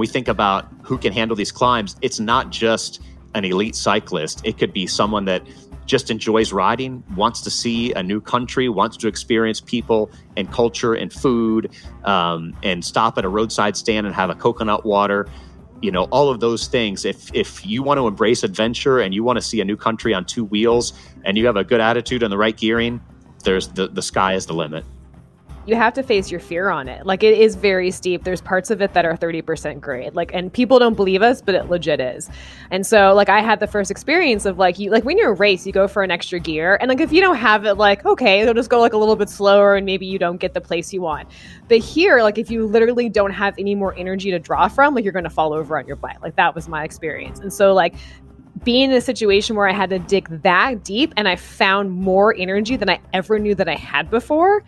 we think about who can handle these climbs, it's not just an elite cyclist. It could be someone that just enjoys riding, wants to see a new country, wants to experience people and culture and food, um, and stop at a roadside stand and have a coconut water. You know, all of those things. If if you want to embrace adventure and you want to see a new country on two wheels and you have a good attitude and the right gearing, there's the the sky is the limit you have to face your fear on it. Like it is very steep. There's parts of it that are 30% grade. Like and people don't believe us, but it legit is. And so like I had the first experience of like you like when you're a race, you go for an extra gear. And like if you don't have it, like, okay, it'll just go like a little bit slower and maybe you don't get the place you want. But here, like if you literally don't have any more energy to draw from, like you're gonna fall over on your bike. Like that was my experience. And so like being in a situation where I had to dig that deep and I found more energy than I ever knew that I had before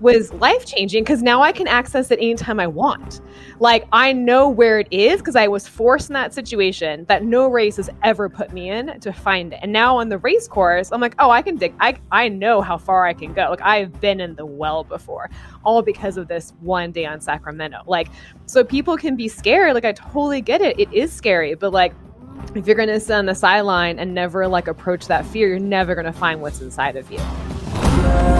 was life changing because now I can access it anytime I want. Like I know where it is because I was forced in that situation that no race has ever put me in to find it. And now on the race course, I'm like, oh, I can dig. I I know how far I can go. Like I've been in the well before, all because of this one day on Sacramento. Like so people can be scared. Like I totally get it. It is scary, but like if you're to sit on the sideline and never like approach that fear, you're never to find what's inside of you.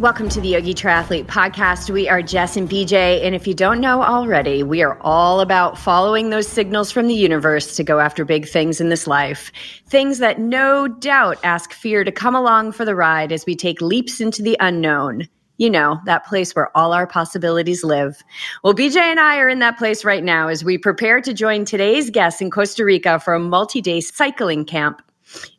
Welcome to the Yogi Triathlete Podcast. We are Jess and BJ. And if you don't know already, we are all about following those signals from the universe to go after big things in this life. Things that no doubt ask fear to come along for the ride as we take leaps into the unknown. You know, that place where all our possibilities live. Well, BJ and I are in that place right now as we prepare to join today's guests in Costa Rica for a multi day cycling camp.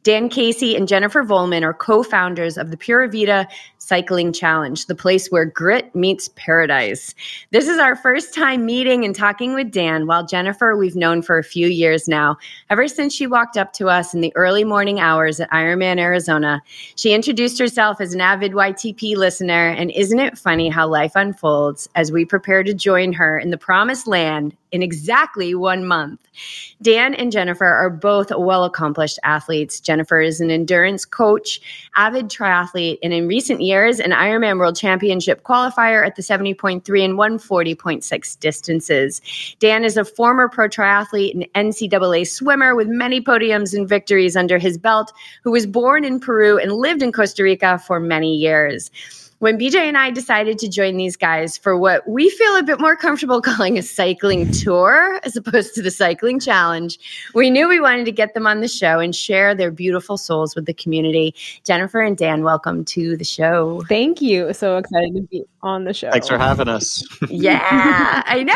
Dan Casey and Jennifer Volman are co founders of the Pura Vida Cycling Challenge, the place where grit meets paradise. This is our first time meeting and talking with Dan, while Jennifer, we've known for a few years now, ever since she walked up to us in the early morning hours at Ironman Arizona. She introduced herself as an avid YTP listener, and isn't it funny how life unfolds as we prepare to join her in the promised land in exactly one month? Dan and Jennifer are both well accomplished athletes. Jennifer is an endurance coach, avid triathlete, and in recent years, years, an Ironman World Championship qualifier at the 70.3 and 140.6 distances. Dan is a former pro triathlete and NCAA swimmer with many podiums and victories under his belt, who was born in Peru and lived in Costa Rica for many years when BJ and I decided to join these guys for what we feel a bit more comfortable calling a cycling tour as opposed to the cycling challenge, we knew we wanted to get them on the show and share their beautiful souls with the community. Jennifer and Dan, welcome to the show. Thank you. So excited to be on the show. Thanks for having us. yeah, I know.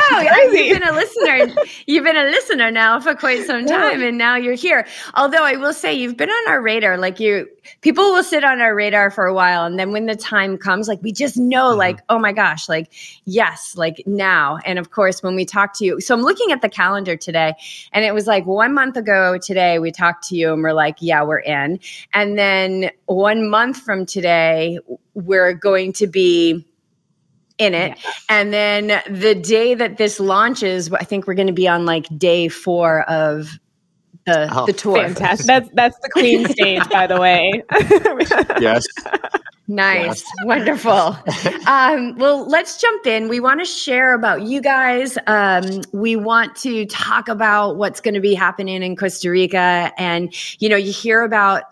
You've been a listener. You've been a listener now for quite some time, and now you're here. Although I will say you've been on our radar. Like you, people will sit on our radar for a while, and then when the time comes, like we just know, mm-hmm. like oh my gosh, like yes, like now. And of course, when we talk to you, so I'm looking at the calendar today, and it was like one month ago today we talked to you, and we're like, yeah, we're in. And then one month from today, we're going to be in it. Yeah. And then the day that this launches, I think we're going to be on like day four of the oh, the tour. Fantastic. That's that's the queen stage, by the way. yes. Nice. Yes. Wonderful. Um, well, let's jump in. We want to share about you guys. Um, we want to talk about what's going to be happening in Costa Rica. And, you know, you hear about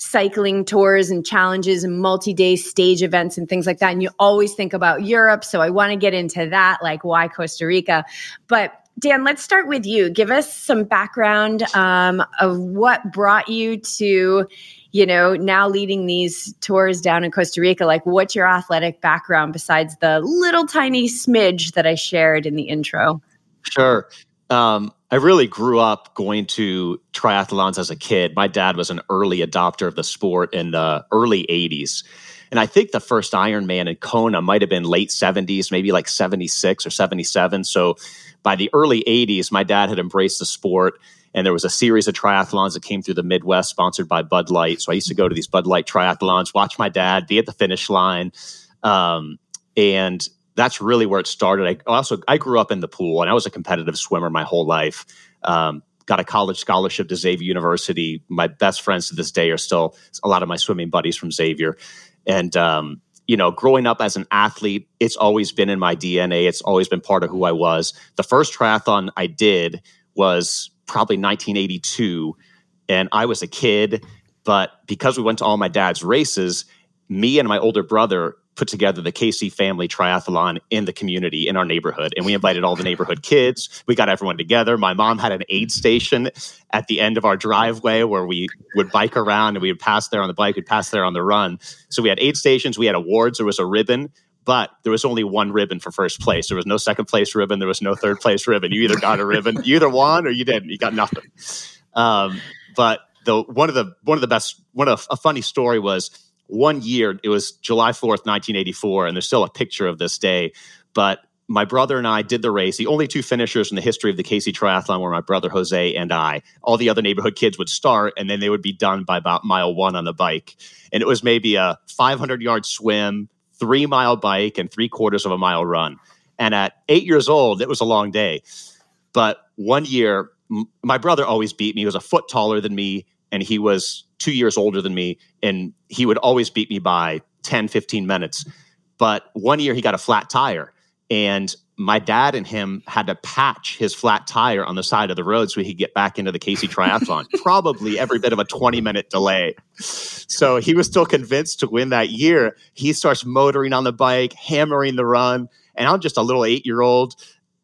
cycling tours and challenges and multi-day stage events and things like that and you always think about Europe so I want to get into that like why Costa Rica but Dan, let's start with you. Give us some background um, of what brought you to, you know, now leading these tours down in Costa Rica. Like, what's your athletic background besides the little tiny smidge that I shared in the intro? Sure. Um, I really grew up going to triathlons as a kid. My dad was an early adopter of the sport in the early 80s. And I think the first Ironman in Kona might have been late 70s, maybe like 76 or 77. So by the early 80s, my dad had embraced the sport. And there was a series of triathlons that came through the Midwest, sponsored by Bud Light. So I used to go to these Bud Light triathlons, watch my dad be at the finish line. Um, and that's really where it started. I also I grew up in the pool and I was a competitive swimmer my whole life. Um, got a college scholarship to Xavier University. My best friends to this day are still a lot of my swimming buddies from Xavier, and um, you know, growing up as an athlete, it's always been in my DNA. It's always been part of who I was. The first triathlon I did was probably 1982, and I was a kid. But because we went to all my dad's races, me and my older brother put together the Casey Family Triathlon in the community in our neighborhood. And we invited all the neighborhood kids. We got everyone together. My mom had an aid station at the end of our driveway where we would bike around and we would pass there on the bike, we'd pass there on the run. So we had aid stations, we had awards, there was a ribbon. But there was only one ribbon for first place. There was no second place ribbon. There was no third place ribbon. You either got a ribbon, you either won or you didn't. You got nothing. Um, but the one of the one of the best one of a funny story was one year, it was July 4th, 1984, and there's still a picture of this day. But my brother and I did the race. The only two finishers in the history of the Casey Triathlon were my brother Jose and I. All the other neighborhood kids would start, and then they would be done by about mile one on the bike. And it was maybe a 500 yard swim, three mile bike, and three quarters of a mile run. And at eight years old, it was a long day. But one year, m- my brother always beat me. He was a foot taller than me, and he was two years older than me, and he would always beat me by 10, 15 minutes. But one year he got a flat tire, and my dad and him had to patch his flat tire on the side of the road so he could get back into the Casey Triathlon. Probably every bit of a 20 minute delay. So he was still convinced to win that year. He starts motoring on the bike, hammering the run. And I'm just a little eight year old.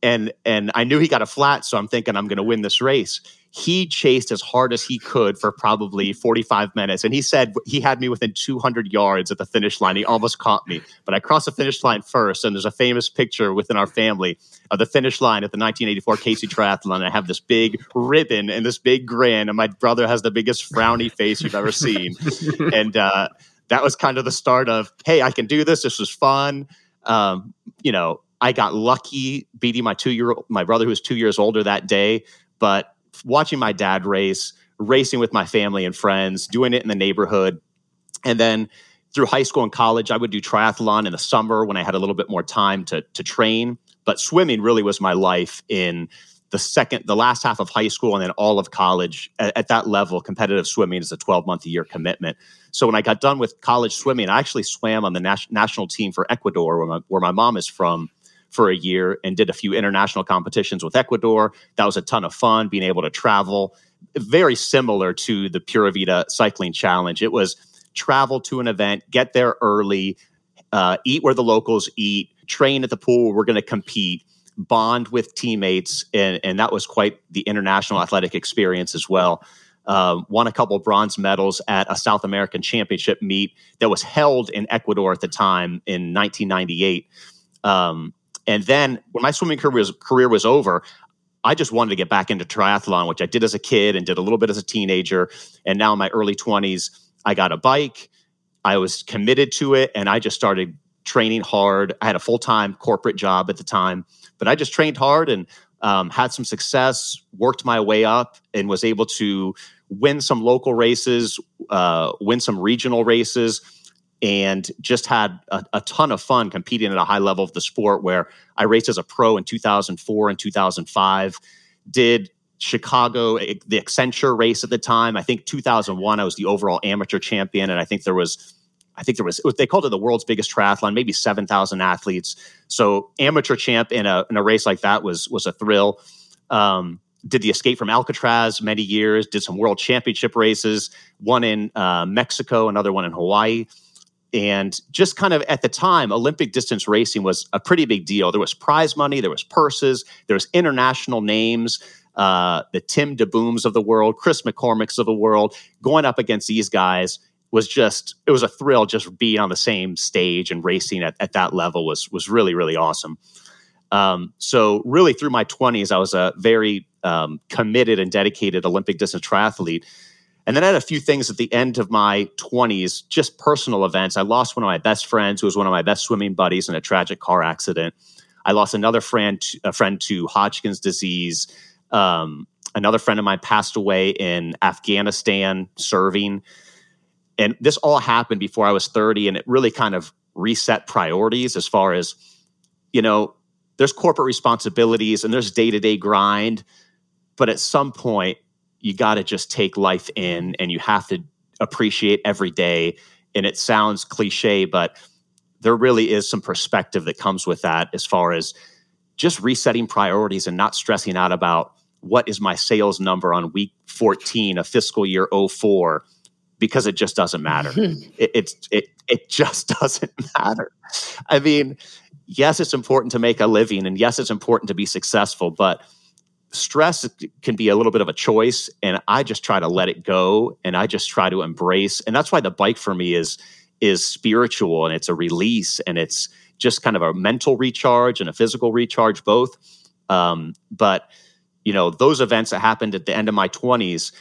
And, and I knew he got a flat. So I'm thinking I'm going to win this race he chased as hard as he could for probably 45 minutes. And he said he had me within 200 yards at the finish line. He almost caught me, but I crossed the finish line first. And there's a famous picture within our family of the finish line at the 1984 Casey Triathlon. I have this big ribbon and this big grin, and my brother has the biggest frowny face you've ever seen. and uh, that was kind of the start of, hey, I can do this. This was fun. Um, you know, I got lucky beating my two year old, my brother who was two years older that day, but watching my dad race, racing with my family and friends, doing it in the neighborhood. And then through high school and college, I would do triathlon in the summer when I had a little bit more time to, to train. But swimming really was my life in the second, the last half of high school and then all of college. At, at that level, competitive swimming is a 12 month a year commitment. So when I got done with college swimming, I actually swam on the nas- national team for Ecuador, where my, where my mom is from for a year and did a few international competitions with Ecuador. That was a ton of fun being able to travel. Very similar to the Pura Vida Cycling Challenge. It was travel to an event, get there early, uh, eat where the locals eat, train at the pool. Where we're going to compete, bond with teammates, and, and that was quite the international athletic experience as well. Uh, won a couple bronze medals at a South American Championship meet that was held in Ecuador at the time in 1998. Um, and then when my swimming career was, career was over, I just wanted to get back into triathlon, which I did as a kid and did a little bit as a teenager. And now in my early 20s, I got a bike. I was committed to it and I just started training hard. I had a full time corporate job at the time, but I just trained hard and um, had some success, worked my way up, and was able to win some local races, uh, win some regional races and just had a, a, ton of fun competing at a high level of the sport where I raced as a pro in 2004 and 2005, did Chicago, eh, the Accenture race at the time. I think 2001, I was the overall amateur champion. And I think there was, I think there was, they called it the world's biggest triathlon, maybe 7,000 athletes. So amateur champ in a, in a race like that was, was a thrill. Um, did the escape from Alcatraz many years, did some world championship races, one in uh, Mexico, another one in Hawaii and just kind of at the time olympic distance racing was a pretty big deal. There was prize money there was purses there was international names uh, the Tim DeBooms of the world Chris McCormicks of the world. Going up against these guys was just it was a thrill just being on the same stage and racing at, at that level was was really really awesome. Um, so really through my 20s i was a very um, committed and dedicated olympic distance triathlete and then I had a few things at the end of my 20s, just personal events. I lost one of my best friends, who was one of my best swimming buddies, in a tragic car accident. I lost another friend, a friend to Hodgkin's disease. Um, another friend of mine passed away in Afghanistan serving. And this all happened before I was 30, and it really kind of reset priorities as far as, you know, there's corporate responsibilities and there's day to day grind. But at some point, you got to just take life in and you have to appreciate every day. And it sounds cliche, but there really is some perspective that comes with that as far as just resetting priorities and not stressing out about what is my sales number on week 14 of fiscal year 04 because it just doesn't matter. Hmm. it, it's it it just doesn't matter. I mean, yes, it's important to make a living, and yes, it's important to be successful, but stress can be a little bit of a choice, and I just try to let it go, and I just try to embrace, and that's why the bike for me is is spiritual, and it's a release, and it's just kind of a mental recharge and a physical recharge, both. Um, but you know, those events that happened at the end of my twenties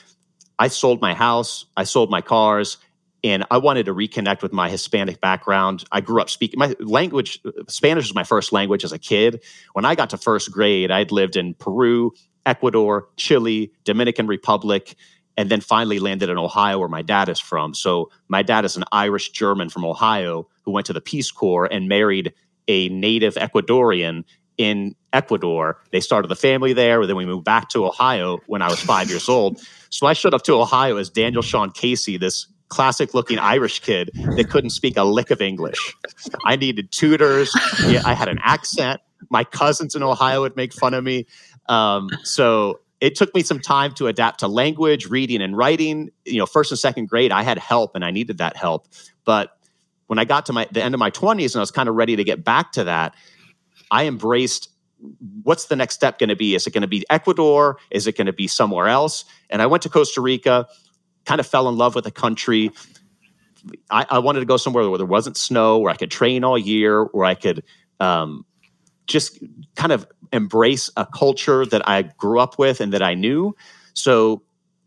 I sold my house, I sold my cars, and I wanted to reconnect with my Hispanic background. I grew up speaking my language, Spanish was my first language as a kid. When I got to first grade, I'd lived in Peru, Ecuador, Chile, Dominican Republic, and then finally landed in Ohio, where my dad is from. So my dad is an Irish German from Ohio who went to the Peace Corps and married a native Ecuadorian in Ecuador. They started the family there. And then we moved back to Ohio when I was five years old. So I showed up to Ohio as Daniel Sean Casey, this classic looking Irish kid that couldn't speak a lick of English. I needed tutors. I had an accent. My cousins in Ohio would make fun of me. Um, so it took me some time to adapt to language, reading, and writing. You know, first and second grade, I had help and I needed that help. But when I got to my the end of my 20s and I was kind of ready to get back to that, I embraced what's the next step going to be? Is it going to be Ecuador? Is it going to be somewhere else? And I went to Costa Rica, kind of fell in love with the country. I, I wanted to go somewhere where there wasn't snow, where I could train all year, where I could um, just kind of embrace a culture that I grew up with and that I knew. So,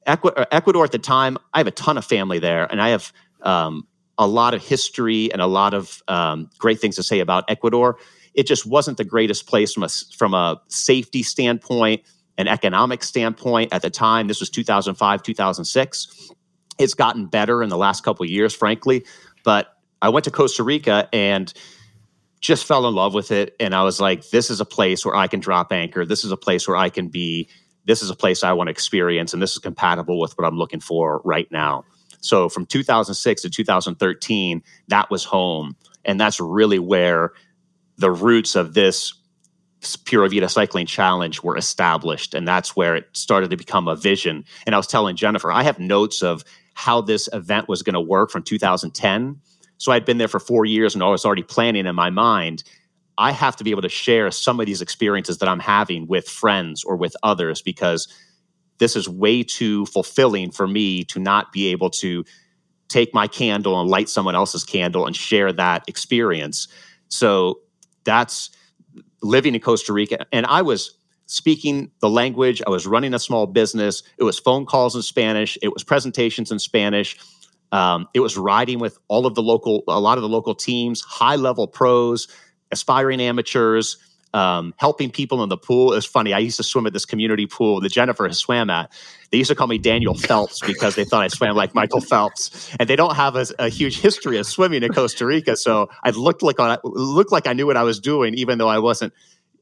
Ecuador at the time, I have a ton of family there, and I have um, a lot of history and a lot of um, great things to say about Ecuador it just wasn't the greatest place from a from a safety standpoint, an economic standpoint at the time. This was 2005, 2006. It's gotten better in the last couple years, frankly. But I went to Costa Rica and just fell in love with it. And I was like, this is a place where I can drop anchor. This is a place where I can be. This is a place I want to experience. And this is compatible with what I'm looking for right now. So from 2006 to 2013, that was home. And that's really where the roots of this Pura Vida Cycling Challenge were established. And that's where it started to become a vision. And I was telling Jennifer, I have notes of how this event was going to work from 2010. So I'd been there for four years and I was already planning in my mind. I have to be able to share some of these experiences that I'm having with friends or with others because this is way too fulfilling for me to not be able to take my candle and light someone else's candle and share that experience. So that's living in Costa Rica. And I was speaking the language, I was running a small business. It was phone calls in Spanish, it was presentations in Spanish. Um, it was riding with all of the local, a lot of the local teams, high level pros, aspiring amateurs, um, helping people in the pool. It's funny. I used to swim at this community pool that Jennifer has swam at. They used to call me Daniel Phelps because they thought I swam like Michael Phelps, and they don't have a, a huge history of swimming in Costa Rica. So I looked like I looked like I knew what I was doing, even though I wasn't.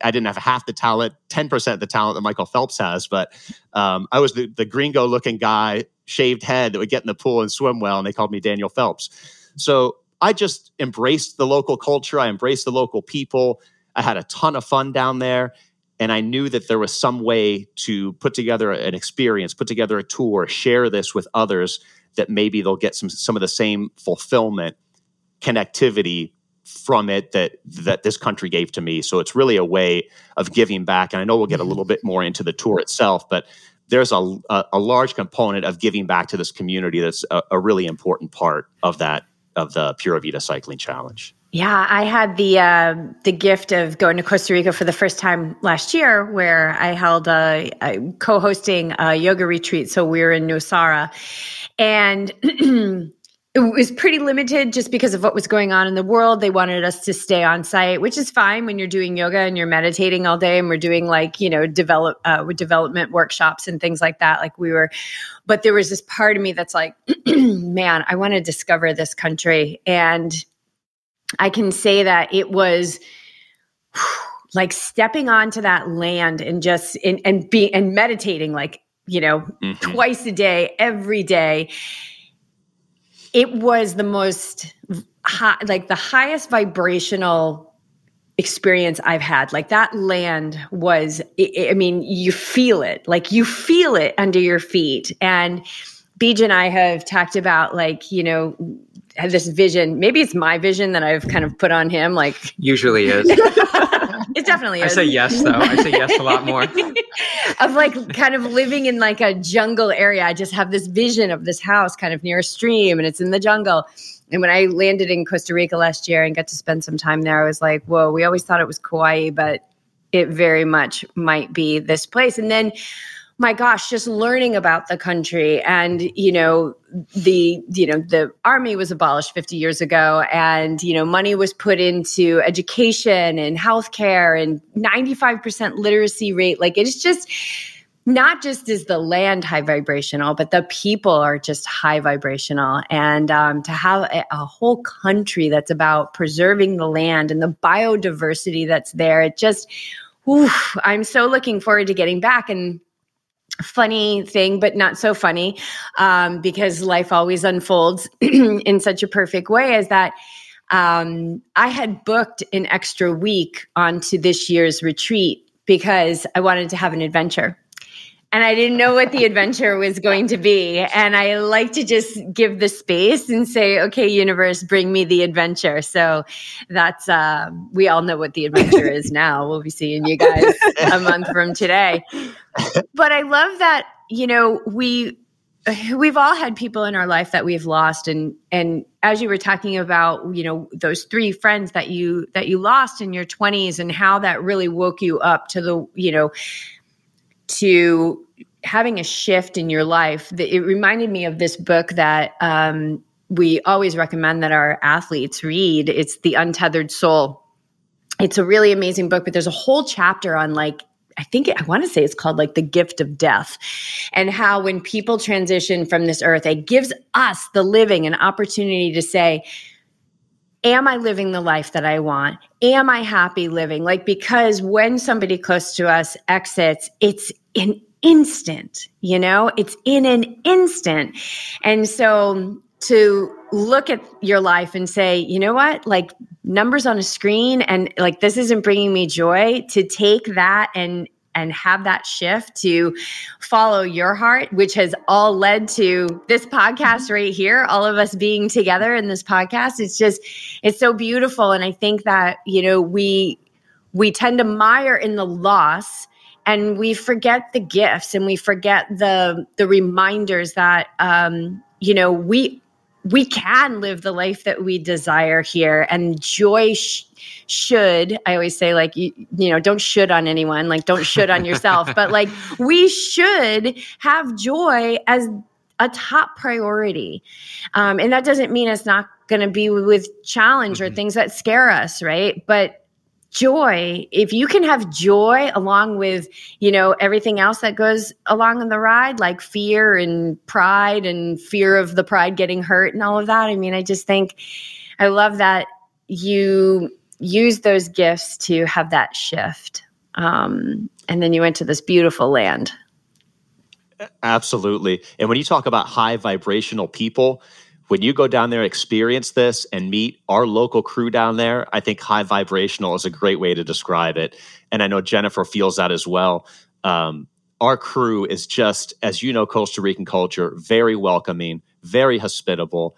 I didn't have half the talent, ten percent the talent that Michael Phelps has. But um, I was the, the gringo looking guy, shaved head that would get in the pool and swim well, and they called me Daniel Phelps. So I just embraced the local culture. I embraced the local people. I had a ton of fun down there. And I knew that there was some way to put together an experience, put together a tour, share this with others that maybe they'll get some some of the same fulfillment, connectivity from it that that this country gave to me. So it's really a way of giving back. And I know we'll get a little bit more into the tour itself, but there's a, a, a large component of giving back to this community that's a, a really important part of that of the Pura Vida Cycling Challenge. Yeah, I had the uh, the gift of going to Costa Rica for the first time last year, where I held a, a co-hosting a yoga retreat. So we were in Nosara, and it was pretty limited just because of what was going on in the world. They wanted us to stay on site, which is fine when you're doing yoga and you're meditating all day, and we're doing like you know develop uh, development workshops and things like that. Like we were, but there was this part of me that's like, man, I want to discover this country and I can say that it was like stepping onto that land and just and, and being and meditating like you know mm-hmm. twice a day every day it was the most high, like the highest vibrational experience I've had. Like that land was, I mean, you feel it, like you feel it under your feet. And Beej and I have talked about like, you know, have this vision. Maybe it's my vision that I've kind of put on him. Like usually is. it definitely is. I say yes though. I say yes a lot more. of like kind of living in like a jungle area. I just have this vision of this house kind of near a stream and it's in the jungle. And when I landed in Costa Rica last year and got to spend some time there, I was like, whoa, we always thought it was Kauai, but it very much might be this place. And then, my gosh, just learning about the country and, you know, the, you know, the army was abolished 50 years ago and, you know, money was put into education and healthcare and 95% literacy rate. Like it's just, not just is the land high vibrational, but the people are just high vibrational. And um, to have a, a, whole country that's about preserving the land and the biodiversity that's there, it just, oof, I'm so looking forward to getting back. And funny thing, but not so funny, um, because life always unfolds in such a perfect way, is that. Um, I had booked an extra week onto this year's retreat because I wanted to have an adventure and I didn't know what the adventure was going to be. And I like to just give the space and say, okay, universe, bring me the adventure. So that's, uh, we all know what the adventure is now. We'll be seeing you guys a month from today. But I love that, you know, we, we've all had people in our life that we've lost and and as you were talking about you know those three friends that you that you lost in your 20s and how that really woke you up to the you know to having a shift in your life. It reminded me of this book that um, we always recommend that our athletes read. It's The Untethered Soul. It's a really amazing book, but there's a whole chapter on like I think I want to say it's called like the gift of death and how when people transition from this earth, it gives us, the living, an opportunity to say, Am I living the life that I want? Am I happy living? Like, because when somebody close to us exits, it's an instant, you know, it's in an instant. And so to look at your life and say, you know what, like numbers on a screen and like this isn't bringing me joy, to take that and and have that shift to follow your heart, which has all led to this podcast right here, all of us being together in this podcast. It's just, it's so beautiful. And I think that, you know, we, we tend to mire in the loss and we forget the gifts and we forget the the reminders that um, you know we we can live the life that we desire here and joy sh- should i always say like you, you know don't should on anyone like don't should on yourself but like we should have joy as a top priority um, and that doesn't mean it's not going to be with challenge or mm-hmm. things that scare us right but joy if you can have joy along with you know everything else that goes along in the ride like fear and pride and fear of the pride getting hurt and all of that i mean i just think i love that you use those gifts to have that shift um, and then you went to this beautiful land absolutely and when you talk about high vibrational people when you go down there, experience this, and meet our local crew down there, I think high vibrational is a great way to describe it. And I know Jennifer feels that as well. Um, our crew is just, as you know, Costa Rican culture, very welcoming, very hospitable,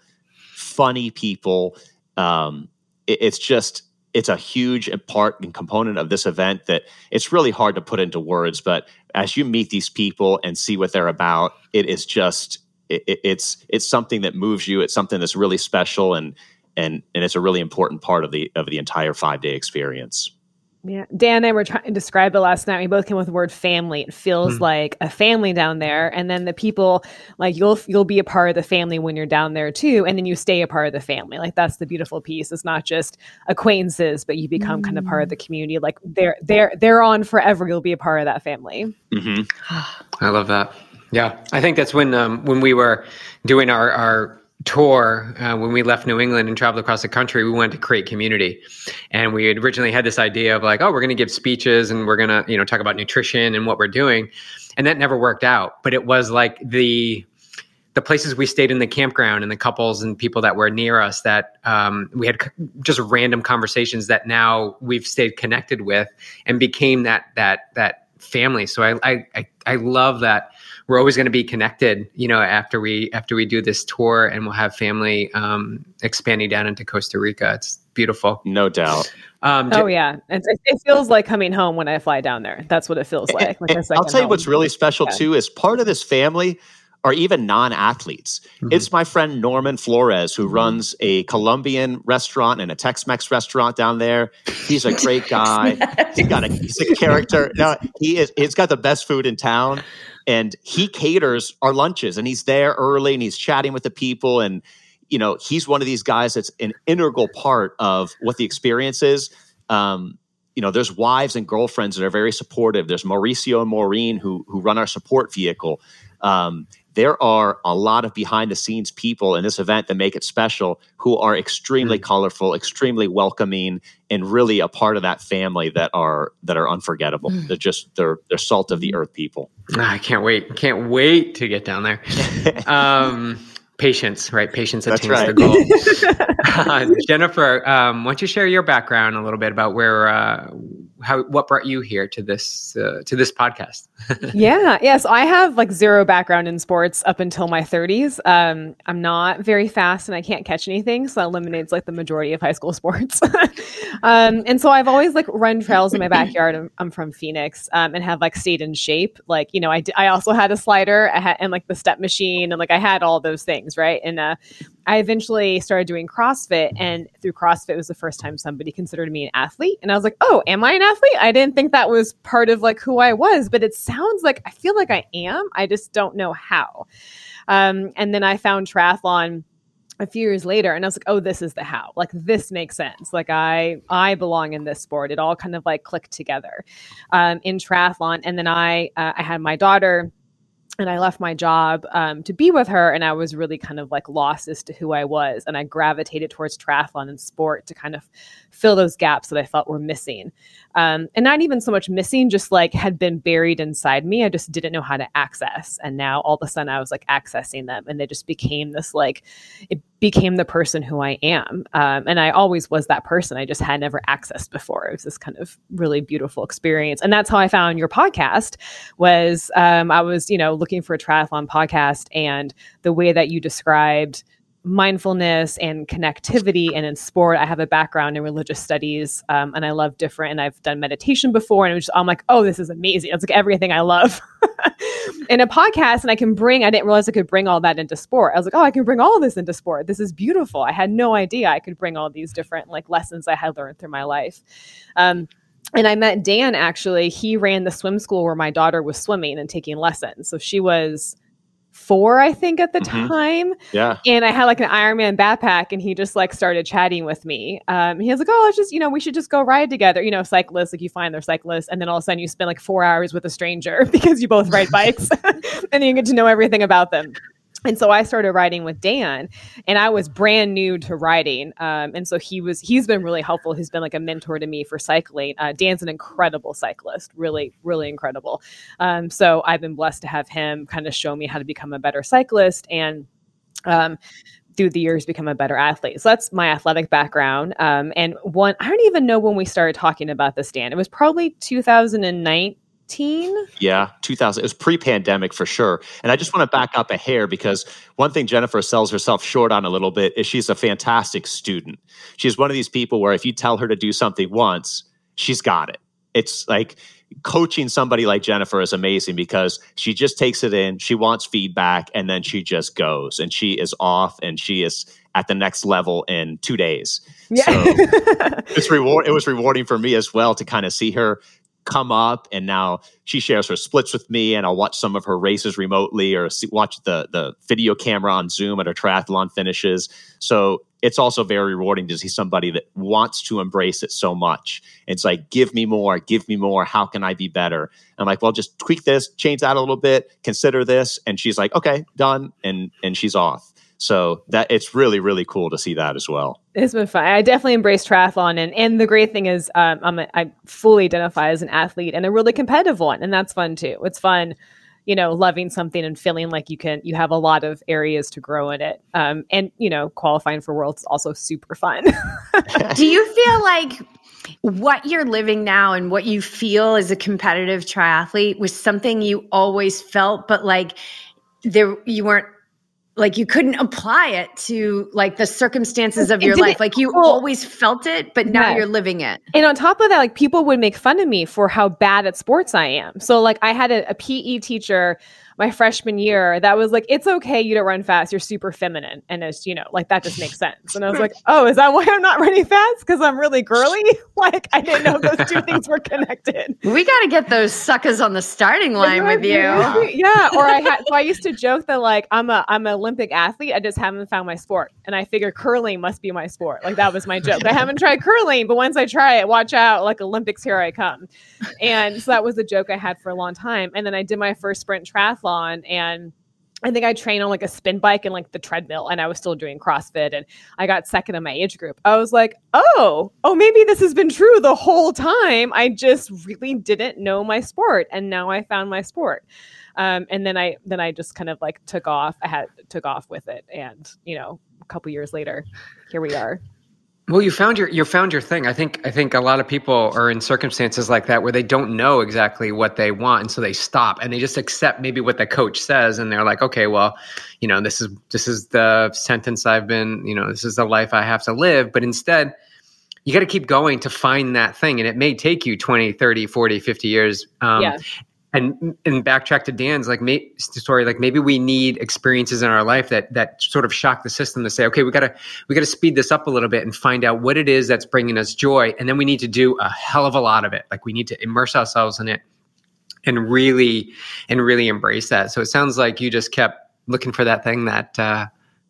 funny people. Um, it, it's just, it's a huge part and component of this event that it's really hard to put into words. But as you meet these people and see what they're about, it is just it, it's it's something that moves you. It's something that's really special, and and and it's a really important part of the of the entire five day experience. Yeah, Dan and I were trying to describe it last night. We both came with the word family. It feels mm like a family down there, and then the people like you'll you'll be a part of the family when you're down there too, and then you stay a part of the family. Like that's the beautiful piece. It's not just acquaintances, but you become mm kind of part of the community. Like they're they're they're on forever. You'll be a part of that family. Mm-hmm. I love that. Yeah, I think that's when um, when we were doing our our tour uh, when we left New England and traveled across the country. We wanted to create community, and we had originally had this idea of like, oh, we're going to give speeches and we're going to you know talk about nutrition and what we're doing, and that never worked out. But it was like the the places we stayed in the campground and the couples and people that were near us that um, we had just random conversations that now we've stayed connected with and became that that that family. So I I, I love that we're always going to be connected. You know, after we after we do this tour and we'll have family um, expanding down into Costa Rica. It's beautiful. No doubt. Um, oh yeah, it, it, feels like coming home when I fly down there. That's what it feels like. like I'll tell you what's really special yeah. too is part of this family are even non-athletes. Mm-hmm. It's my friend Norman Flores who mm-hmm. runs a Colombian restaurant and a Tex-Mex restaurant down there. He's a great guy. he's got a he's a character. No, he is. He's got the best food in town, and he caters our lunches. And he's there early and he's chatting with the people and you know, he's one of these guys that's an integral part of what the experience is. Um, you know, there's wives and girlfriends that are very supportive. There's Mauricio and Maureen who who run our support vehicle. Um, there are a lot of behind the scenes people in this event that make it special who are extremely mm. colorful, extremely welcoming, and really a part of that family that are that are unforgettable. Mm. They're just they're they're salt of the earth people. I can't wait. Can't wait to get down there. um, Patience, right? Patience attains right. the goal. uh, Jennifer, um, why don't you share your background a little bit about where, uh, how, what brought you here to this, uh, to this podcast? yeah, yes, I have like zero background in sports up until my 30s. Um, I'm not very fast and I can't catch anything, so that eliminates like the majority of high school sports. um, and so I've always like run trails in my backyard. I'm, I'm from Phoenix um, and have like stayed in shape. Like you know, I d- I also had a slider, I had and like the step machine, and like I had all those things, right? And uh, I eventually started doing CrossFit, and through CrossFit was the first time somebody considered me an athlete. And I was like, oh, am I an athlete? I didn't think that was part of like who I was, but it sounds like I feel like I am. I just don't know how. Um, and then I found triathlon a few years later and i was like oh this is the how like this makes sense like i i belong in this sport it all kind of like clicked together um, in triathlon and then i uh, i had my daughter and I left my job um, to be with her, and I was really kind of like lost as to who I was, and I gravitated towards triathlon and sport to kind of fill those gaps that I felt were missing, um, and not even so much missing, just like had been buried inside me. I just didn't know how to access, and now all of a sudden I was like accessing them, and they just became this like it became the person who I am. Um, and I always was that person. I just had never accessed before. It was this kind of really beautiful experience. And that's how I found your podcast was um, I was, you know, looking for a triathlon podcast and the way that you described mindfulness and connectivity and in sport i have a background in religious studies um, and i love different and i've done meditation before and just, i'm like oh this is amazing. It's like everything i love. In a podcast and i can bring i didn't realize i could bring all that into sport. I was like oh i can bring all this into sport. This is beautiful. I had no idea i could bring all these different like lessons i had learned through my life. Um, and I met Dan actually. He ran the swim school where my daughter was swimming and taking lessons. So she was four, I think, at the mm-hmm. time. Yeah. And I had like an Ironman backpack, and he just like started chatting with me. Um, he was like, "Oh, let's just, you know, we should just go ride together." You know, cyclists, like you find they're cyclists, and then all of a sudden you spend like four hours with a stranger because you both ride bikes, and you get to know everything about them and so I started riding with Dan, and I was brand new to riding. Um, and so he was he's been really helpful. He's been like a mentor to me for cycling. Uh, Dan's an incredible cyclist, really, really incredible. Um, so I've been blessed to have him kind of show me how to become a better cyclist and. Um, through the years become a better athlete. So that's my athletic background. Um, and one, I don't even know when we started talking about this, Dan. It was probably 2009, 2015? Yeah, 2000. It was pre pandemic for sure. And I just want to back up a hair because one thing Jennifer sells herself short on a little bit is she's a fantastic student. She's one of these people where if you tell her to do something once, she's got it. It's like coaching somebody like Jennifer is amazing because she just takes it in, she wants feedback, and then she just goes and she is off and she is at the next level in two days. Yeah. So it's reward it was rewarding for me as well to kind of see her come up and now she shares her splits with me and I'll watch some of her races remotely or see, watch the the video camera on Zoom at her triathlon finishes. So it's also very rewarding to see somebody that wants to embrace it so much. It's like, give me more, give me more. How can I be better? I'm like, well, just tweak this, change that a little bit, consider this. And she's like, okay, done. And and she's off. So that it's really really cool to see that as well. It's been fun. I definitely embrace triathlon, and and the great thing is, um, I'm a, I fully identify as an athlete and a really competitive one, and that's fun too. It's fun you know, loving something and feeling like you can, you have a lot of areas to grow in it. Um, and, you know, qualifying for worlds is also super fun. Do you feel like what you're living now and what you feel as a competitive triathlete was something you always felt, but like there, you weren't like you couldn't apply it to like the circumstances of your life. Like you always felt it but now yeah. you're living it. And on top of that like people would make fun of me for how bad at sports i am. So like i had a, a pe teacher my freshman year that was like, it's okay, you don't run fast, you're super feminine. And it's, you know, like that just makes sense. And I was like, oh, is that why I'm not running fast? Because I'm really girly? like I didn't know those two things were connected. We got to get those suckers on the starting line with you. Yeah. Or I had, so I used to joke that like I'm a, I'm an Olympic athlete. I just haven't found my sport. And I figure curling must be my sport. Like that was my joke. I haven't tried curling, but once I try it, watch out, like Olympics, here I come. And so that was a joke I had for a long time. And then I did my first sprint triathlon triathlon and I think I trained on like a spin bike and like the treadmill, and I was still doing CrossFit, and I got second in my age group. I was like, oh, oh, maybe this has been true the whole time. I just really didn't know my sport, and now I found my sport. Um, and then I then I just kind of like took off. I had took off with it, and you know, a couple years later, here we are. Well, you found your you found your thing. I think I think a lot of people are in circumstances like that where they don't know exactly what they want, and so they stop and they just accept maybe what the coach says, and they're like, okay, well, you know, this is this is the sentence I've been, you know, this is the life I have to live. But instead, you got to keep going to find that thing, and it may take you 20, 30, 40, 50 years. Um, yeah and and backtrack to Dan's like may, story, like maybe we need experiences in our life that that sort of shock the system to say, okay, we gotta we gotta speed this up a little bit and find out what it is that's bringing us joy, and then we need to do a hell of a lot of it. Like we need to immerse ourselves in it and really and really embrace that. So it sounds like you just kept looking for that thing that uh,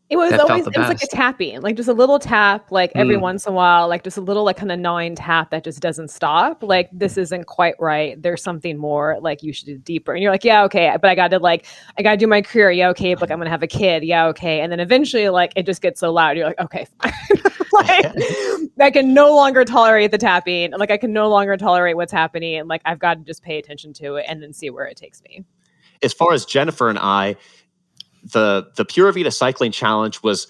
it was always it was like a tapping, like just a little tap, like every mm. once in a while, like just a little like kind of gnawing tap that just doesn't stop. Like this isn't quite right. There's something more. Like you should do deeper. And you're like, yeah, okay, but I got to like I got to do my career. Yeah, okay, but like, I'm gonna have a kid. Yeah, okay. And then eventually, like it just gets so loud. You're like, okay, like I can no longer tolerate the tapping. Like I can no longer tolerate what's happening. And like I've got to just pay attention to it and then see where it takes me. As far as Jennifer and I the the Pura Vida Cycling Challenge was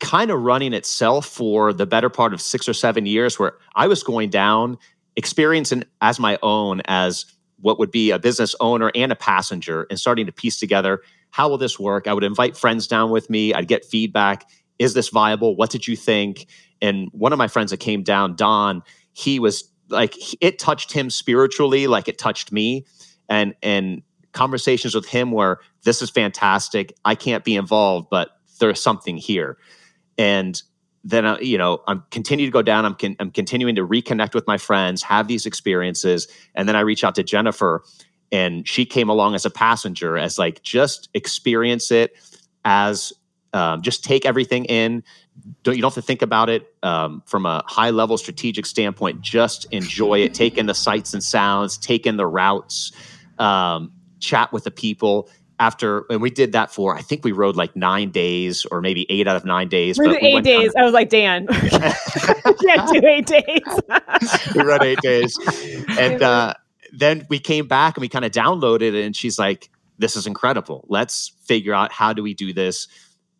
kind of running itself for the better part of six or seven years, where I was going down, experiencing as my own as what would be a business owner and a passenger, and starting to piece together how will this work. I would invite friends down with me. I'd get feedback. Is this viable? What did you think? And one of my friends that came down, Don, he was like it touched him spiritually, like it touched me, and and conversations with him where this is fantastic. I can't be involved, but there's something here. And then, uh, you know, I'm continuing to go down. I'm, con- I'm continuing to reconnect with my friends, have these experiences. And then I reach out to Jennifer and she came along as a passenger as like, just experience it as um, just take everything in. Don't, you don't have to think about it um, from a high level strategic standpoint. Just enjoy it. Take in the sights and sounds. Take in the routes. Um, chat with the people after and we did that for I think we rode like nine days or maybe eight out of nine days. We but we eight days. I was like, Dan, can't do eight days. we rode eight days, and uh, then we came back and we kind of downloaded it, and she's like, "This is incredible. Let's figure out how do we do this."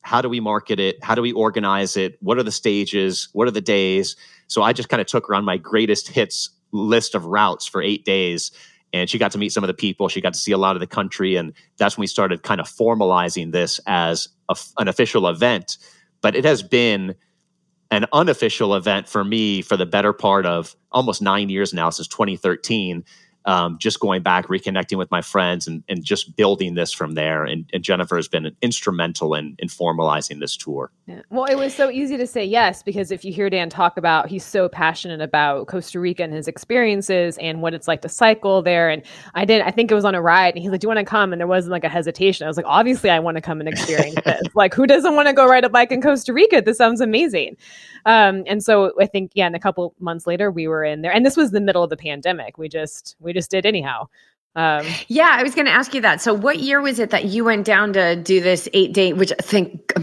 How do we market it? How do we organize it? What are the stages? What are the days? So I just kind of took her on my greatest hits list of routes for eight days and she got to meet some of the people. She got to see a lot of the country and that's when we started kind of formalizing this as a, an official event. But it has been an unofficial event for me for the better part of almost nine years now since 2013 um, just going back, reconnecting with my friends, and, and just building this from there. And, and Jennifer has been instrumental in, in formalizing this tour. Yeah. Well, it was so easy to say yes because if you hear Dan talk about, he's so passionate about Costa Rica and his experiences and what it's like to cycle there. And I did, I think it was on a ride, and he's like, "Do you want to come?" And there wasn't like a hesitation. I was like, "Obviously, I want to come and experience this. Like, who doesn't want to go ride a bike in Costa Rica? This sounds amazing." Um, and so I think, yeah, and a couple months later, we were in there, and this was the middle of the pandemic. We just we just did anyhow. Um, yeah, I was going to ask you that. So, what year was it that you went down to do this eight day? Which thank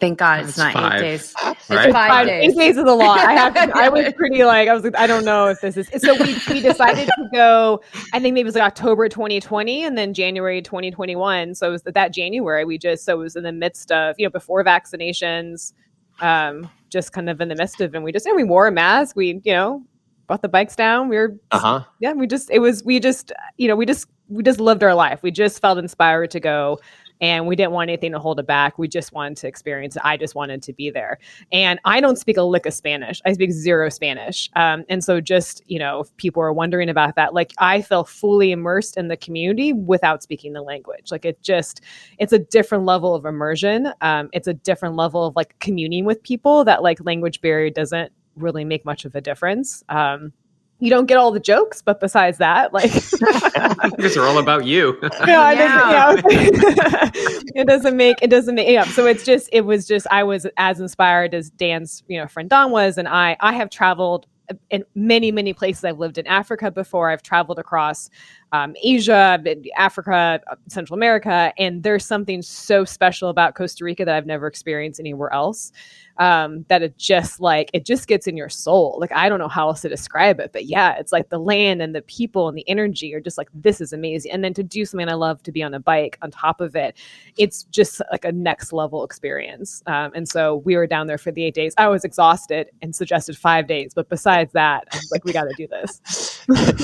thank God it's, not five, eight days. right? It's five, five days. Eight days is a lot. I have. To, I was pretty like I was. like I don't know if this is. So we we decided to go. I think maybe it was like October 2020, and then January 2021. So it was that January. We just so it was in the midst of you know before vaccinations, um, just kind of in the midst of, and we just and we wore a mask. We you know brought the bikes down. We were Uh huh. yeah we just it was we just you know we just we just lived our life. We just felt inspired to go and we didn't want anything to hold it back. We just wanted to experience it. I just wanted to be there. And i don't speak a lick of spanish. I speak zero spanish. Um, and so just you know if people are wondering about that like i feel fully immersed in the community without speaking the language. Like it just it's a different level of immersion. Um, it's a different level of like communing with people that like language barrier doesn't really make much of a difference um, you don't get all the jokes, but besides that, like Because they're all about you. yeah, it doesn't, yeah. it doesn't make it doesn't make yeah. So it's just it was just I was as inspired as Dan's you know friend Don was, and I I have traveled in many many places. I've lived in Africa before. I've traveled across um, Asia, Africa, Central America, and there's something so special about Costa Rica that I've never experienced anywhere else um, that it just like it just gets in your soul. Like I don't know how else to describe it, but yeah, it's like the land and the people and the energy are just like this is amazing. And then to do something I love to be on a bike on top of it, it's just like a next level experience. Um, and so we were down there for the eight days. I was exhausted and suggested five days, but besides that, I was like, we got to do this.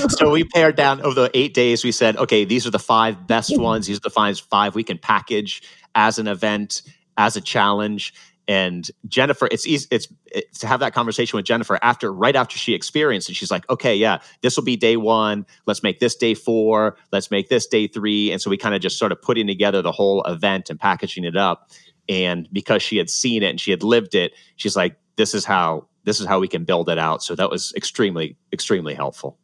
so we pared down over the eight days. We said, okay, these are the five best ones. These are the five, five we can package as an event, as a challenge. And Jennifer, it's easy. It's, it's to have that conversation with Jennifer after, right after she experienced it. She's like, okay, yeah, this will be day one. Let's make this day four. Let's make this day three. And so we kind of just sort of putting together the whole event and packaging it up. And because she had seen it and she had lived it, she's like, this is how this is how we can build it out. So that was extremely, extremely helpful.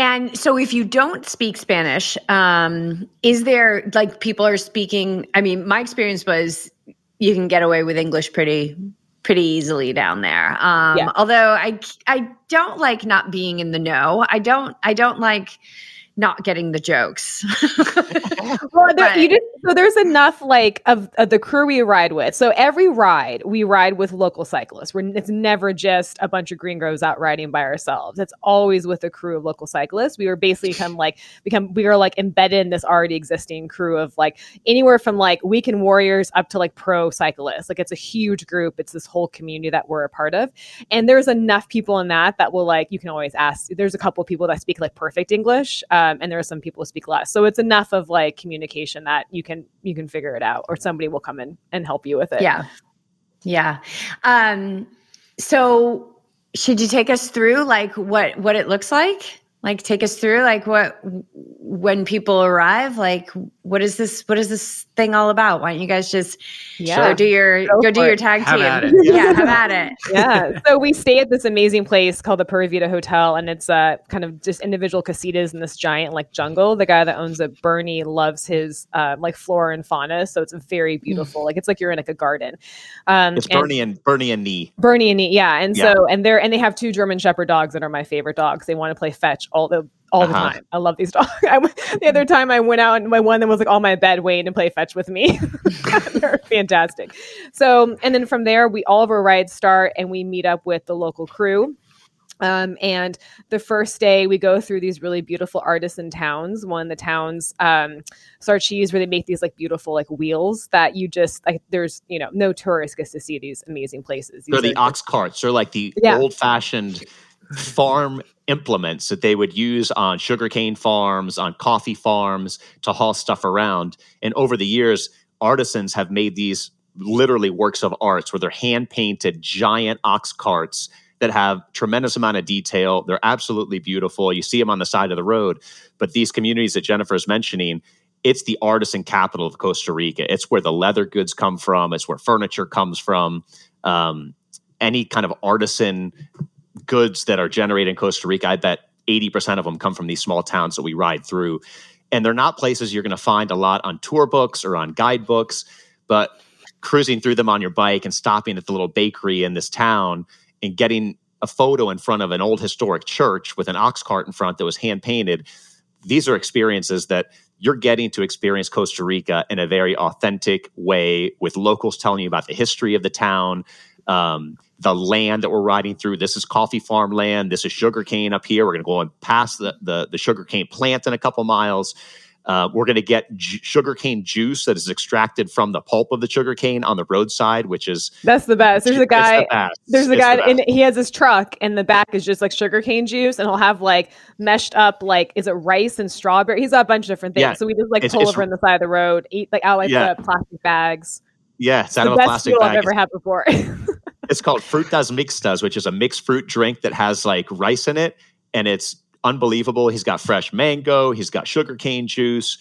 And so, if you don't speak Spanish, um, is there like people are speaking? I mean, my experience was you can get away with English pretty pretty easily down there. Um, Yeah. Although I I don't like not being in the know. I don't I don't like not getting the jokes. well, there, you But- just, so there's enough like of, of the crew we ride with. So every ride we ride with local cyclists. We're, it's never just a bunch of green groves out riding by ourselves. It's always with a crew of local cyclists. We were basically become like become we are like embedded in this already existing crew of like anywhere from like weekend warriors up to like pro cyclists. Like it's a huge group. It's this whole community that we're a part of, and there's enough people in that that will like you can always ask. There's a couple of people that speak like perfect English, uh, um, and there are some people who speak less. So it's enough of like communication that you can you can figure it out, or somebody will come in and help you with it. yeah, yeah. Um, so, should you take us through like what what it looks like? Like, take us through like what when people arrive. Like, what is this? What is this thing all about? Why don't you guys just Yeah. go do your Go go, do your tag Have team? at it. Yeah, have at it. yeah. So we stay at this amazing place called the Pura Vida Hotel, and it's uh, kind of just individual casitas in this giant like jungle. The guy that owns it, Bernie, loves his uh, like flora and fauna, so it's very beautiful. Like it's like you're in like a garden. Um, It's and- Bernie and Bernie and Nee. Bernie and yeah, and Yeah. so and they're and they have two German Shepherd dogs that are my favorite dogs. They want to play fetch all the all the Uh-huh. time. I love these dogs. I, the other time I went out and my one them was like on my bed waiting to play fetch with me. they're fantastic. So and then from there we all of our rides start and we meet up with the local crew. Um, and the first day we go through these really beautiful artisan towns. One of the towns, um, Sarchis, where they make these like beautiful like wheels that you just like. There's you know no tourist gets to see these amazing places. They're These the are ox carts. They're like the Yeah. old fashioned farm implements that they would use on sugarcane farms, on coffee farms to haul stuff around. And over the years, artisans have made these literally works of arts where they're hand painted giant ox carts that have tremendous amount of detail. They're absolutely beautiful. You see them on the side of the road. But these communities that Jennifer is mentioning, it's the artisan capital of Costa Rica. It's where the leather goods come from. It's where furniture comes from. Um, any kind of artisan goods that are generated in Costa Rica, I bet 80% of them come from these small towns that we ride through. And they're not places you're going to find a lot on tour books or on guidebooks, but cruising through them on your bike and stopping at the little bakery in this town and getting a photo in front of an old historic church with an ox cart in front that was hand painted these are experiences that you're getting to experience Costa Rica in a very authentic way with locals telling you about the history of the town, um, the land that we're riding through. This is coffee farm land. This is sugarcane up here. We're going to go and pass the, the, the sugarcane plant in a couple miles. Uh, we're going to get ju- sugarcane juice that is extracted from the pulp of the sugarcane on the roadside, which is that's the best. There's a guy. The there's a it's guy, the and he has his truck, and the back is just like sugarcane juice, and he'll have like meshed up, like is it rice and strawberry? He's got a bunch of different things. Yeah. So we just like It's- pull it's- over on the side of the road, eat like out like Yeah. the plastic bags. yeah, it's out the of a best plastic bag. I've ever had before. It's called Frutas Mixtas, which is a mixed fruit drink that has like rice in it, and it's unbelievable. He's got fresh mango, he's got sugarcane juice,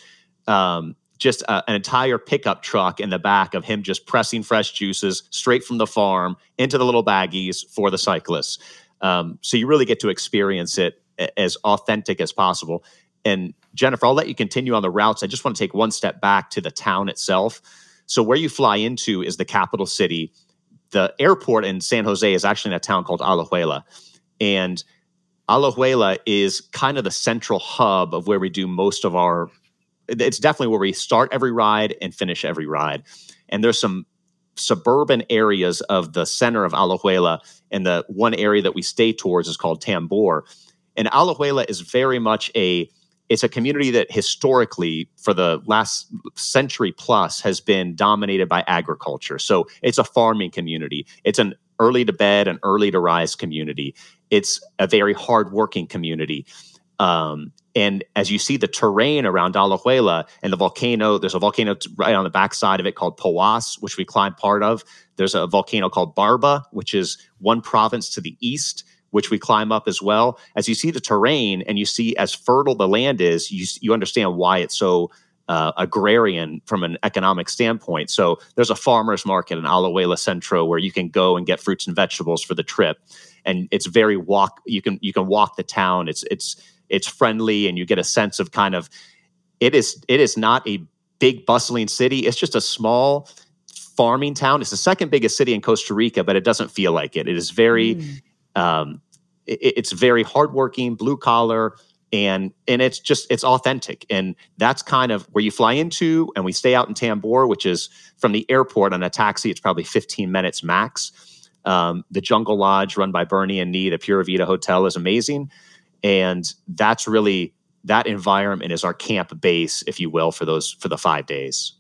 um, just uh, an entire pickup truck in the back of him just pressing fresh juices straight from the farm into the little baggies for the cyclists. Um, so you really get to experience it a- as authentic as possible. And Jennifer, I'll let you continue on the routes. I just want to take one step back to the town itself. So where you fly into is the capital city the airport in San Jose is actually in a town called Alajuela. And Alajuela is kind of the central hub of where we do most of our it's definitely where we start every ride and finish every ride. And there's some suburban areas of the center of Alajuela and the one area that we stay towards is called Tambor. And Alajuela is very much a it's a community that historically for the last century plus has been dominated by agriculture. So it's a farming community. It's an early to bed and early to rise community. It's a very hardworking community. Um, and as you see the terrain around Alajuela and the volcano, there's a volcano right on the backside of it called Poas, which we climbed part of. There's a volcano called Barva, which is one province to the east which we climb up as well. As you see the terrain and you see as fertile the land is, you, you understand why it's so uh, agrarian from an economic standpoint. So there's a farmer's market in Alajuela Centro where you can go and get fruits and vegetables for the trip. And it's very walk. You can you can walk the town. It's it's it's friendly, and you get a sense of kind of it is it is not a big bustling city. It's just a small farming town. It's the second biggest city in Costa Rica, but it doesn't feel like it. It is very Mm. Um, it, it's very hardworking, blue collar, and and it's just it's authentic, and that's kind of where you fly into, and we stay out in Tambor, which is from the airport on a taxi. It's probably 15 minutes max. Um, the Jungle Lodge, run by Bernie and Nee, the Pura Vida Hotel, is amazing, and that's really that environment is our camp base, if you will, for those for the five days.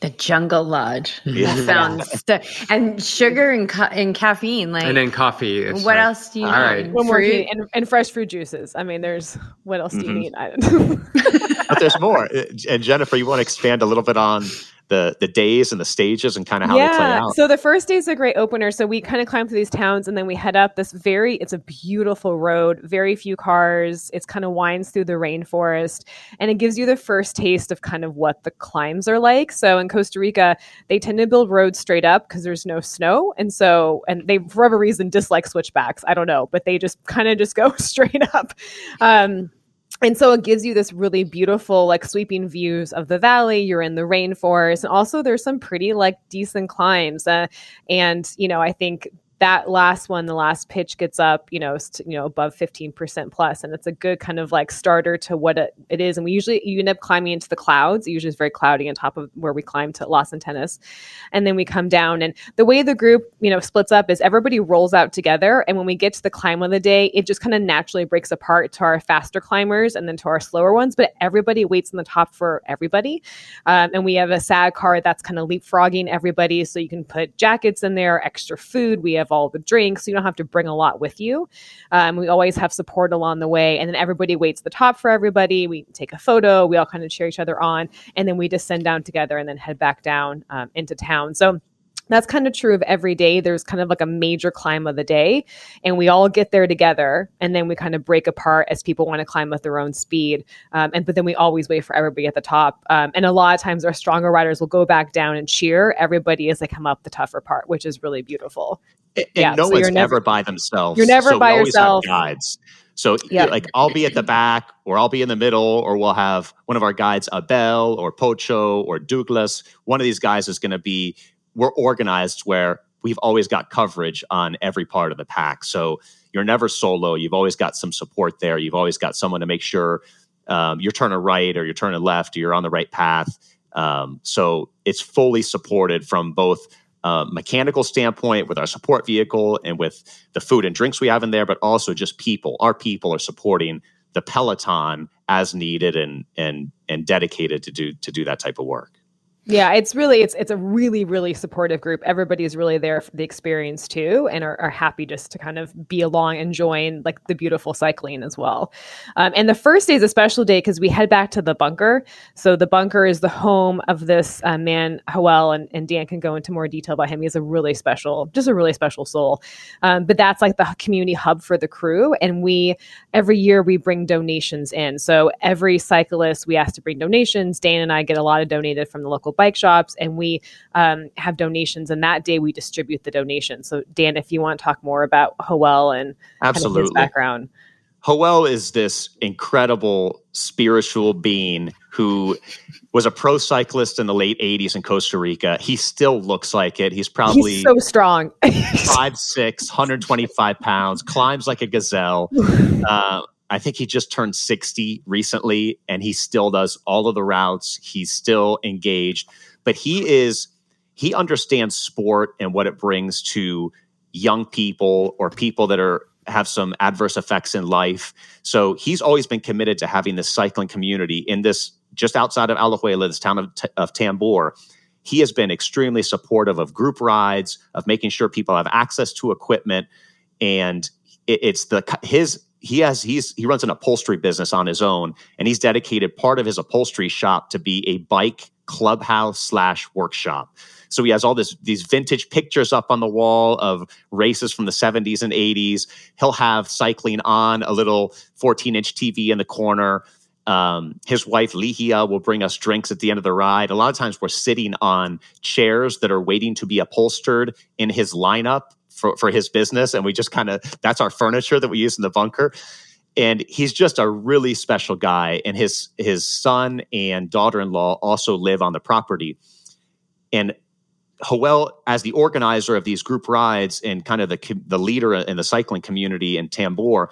The Jungle Lodge. Yeah. That sounds stu- and sugar and ca- and caffeine. Like and then coffee. What like, else do you all need? right. One more Fruit? and, and fresh fruit juices. I mean, there's what else do you Mhm. need? I don't know. But there's more. Uh, And Jennifer, you want to expand a little bit on the the days and the stages and kind of how they play out. So the first day is a great opener. So we kind of climb through these towns and then we head up this very, it's a beautiful road, very few cars. It's kind of winds through the rainforest and it gives you the first taste of kind of what the climbs are like. So in Costa Rica, they tend to build roads straight up because there's no snow. And so, and they, for whatever reason, dislike switchbacks. I don't know, but they just kind of just go straight up. Um, and so it gives you this really beautiful like sweeping views of the valley you're in the rainforest and also there's some pretty like decent climbs uh, and you know i think that last one the last pitch gets up you know st- you know above 15% plus and it's a good kind of like starter to what it, it is. And we usually you end up climbing into the clouds. It usually is very cloudy on top of where we climb to los antennas and then we come down and the way the group you know splits up is everybody rolls out together and when we get to the climb of the day it just kind of naturally breaks apart to our faster climbers and then to our slower ones but everybody waits on the top for everybody. Um, and we have a SAG card that's kind of leapfrogging everybody so you can put jackets in there extra food. We have all the drinks so you don't have to bring a lot with you um, we always have support along the way and then everybody waits at the top for everybody we take a photo we all kind of cheer each other on and then we descend down together and then head back down um, into town so that's kind of true of every day. There's kind of like a major climb of the day, and we all get there together, and then we kind of break apart as people want to climb at their own speed. Um, and but then we always wait for everybody at the top. Um, and a lot of times, our stronger riders will go back down and cheer everybody as they come up the tougher part, which is really beautiful. And yeah, no so one's never- ever by themselves. you're never so by always have yourself. guides. So Yeah. like I'll be at the back, or I'll be in the middle, or we'll have one of our guides, Abel or Pocho or Douglas. One of these guys is going to be. We're organized where we've always got coverage on every part of the pack. So you're never solo. You've always got some support there. You've always got someone to make sure um, you're turning right or you're turning left or you're on the right path. Um, so it's fully supported from both uh, mechanical standpoint with our support vehicle and with the food and drinks we have in there, but also just people. Our people are supporting the Peloton as needed and and and dedicated to do to do that type of work. Yeah, it's really it's it's a really really supportive group. Everybody's really there for the experience too, and are, are happy just to kind of be along and join like the beautiful cycling as well. Um, and the first day is a special day because we head back to the bunker. So the bunker is the home of this uh, man Joel, and, and Dan can go into more detail about him. He's a really special, just a really special soul. Um, but that's like the community hub for the crew, and we every year we bring donations in. So every cyclist we ask to bring donations. Dan and I get a lot of donated from the local bike shops and we um, have donations and that day we distribute the donations so dan if you want to talk more about Joel and absolutely kind of background Joel is this incredible spiritual being who was a pro cyclist in the late 80s in Costa Rica. He still looks like it. He's probably He's so strong. five, six, 125 pounds, climbs like a gazelle. Uh, I think he just turned 60 recently and he still does all of the routes. He's still engaged, but he is, he understands sport and what it brings to young people or people that are have some adverse effects in life. So he's always been committed to having this cycling community in this just outside of Alajuela, this town of, of Tambor. He has been extremely supportive of group rides, of making sure people have access to equipment, and it, it's the his he has he's he runs an upholstery business on his own and he's dedicated part of his upholstery shop to be a bike clubhouse slash workshop. So he has all this these vintage pictures up on the wall of races from the 70s and 80s he'll have cycling on a little 14 inch tv in the corner. Um, his wife Ligia will bring us drinks at the end of the ride. A lot of times we're sitting on chairs that are waiting to be upholstered in his lineup for, for his business. And we just kind of, that's our furniture that we use in the bunker. And he's just a really special guy. And his, his son and daughter in law also live on the property. And Joel, as the organizer of these group rides and kind of the, the leader in the cycling community in Tambor,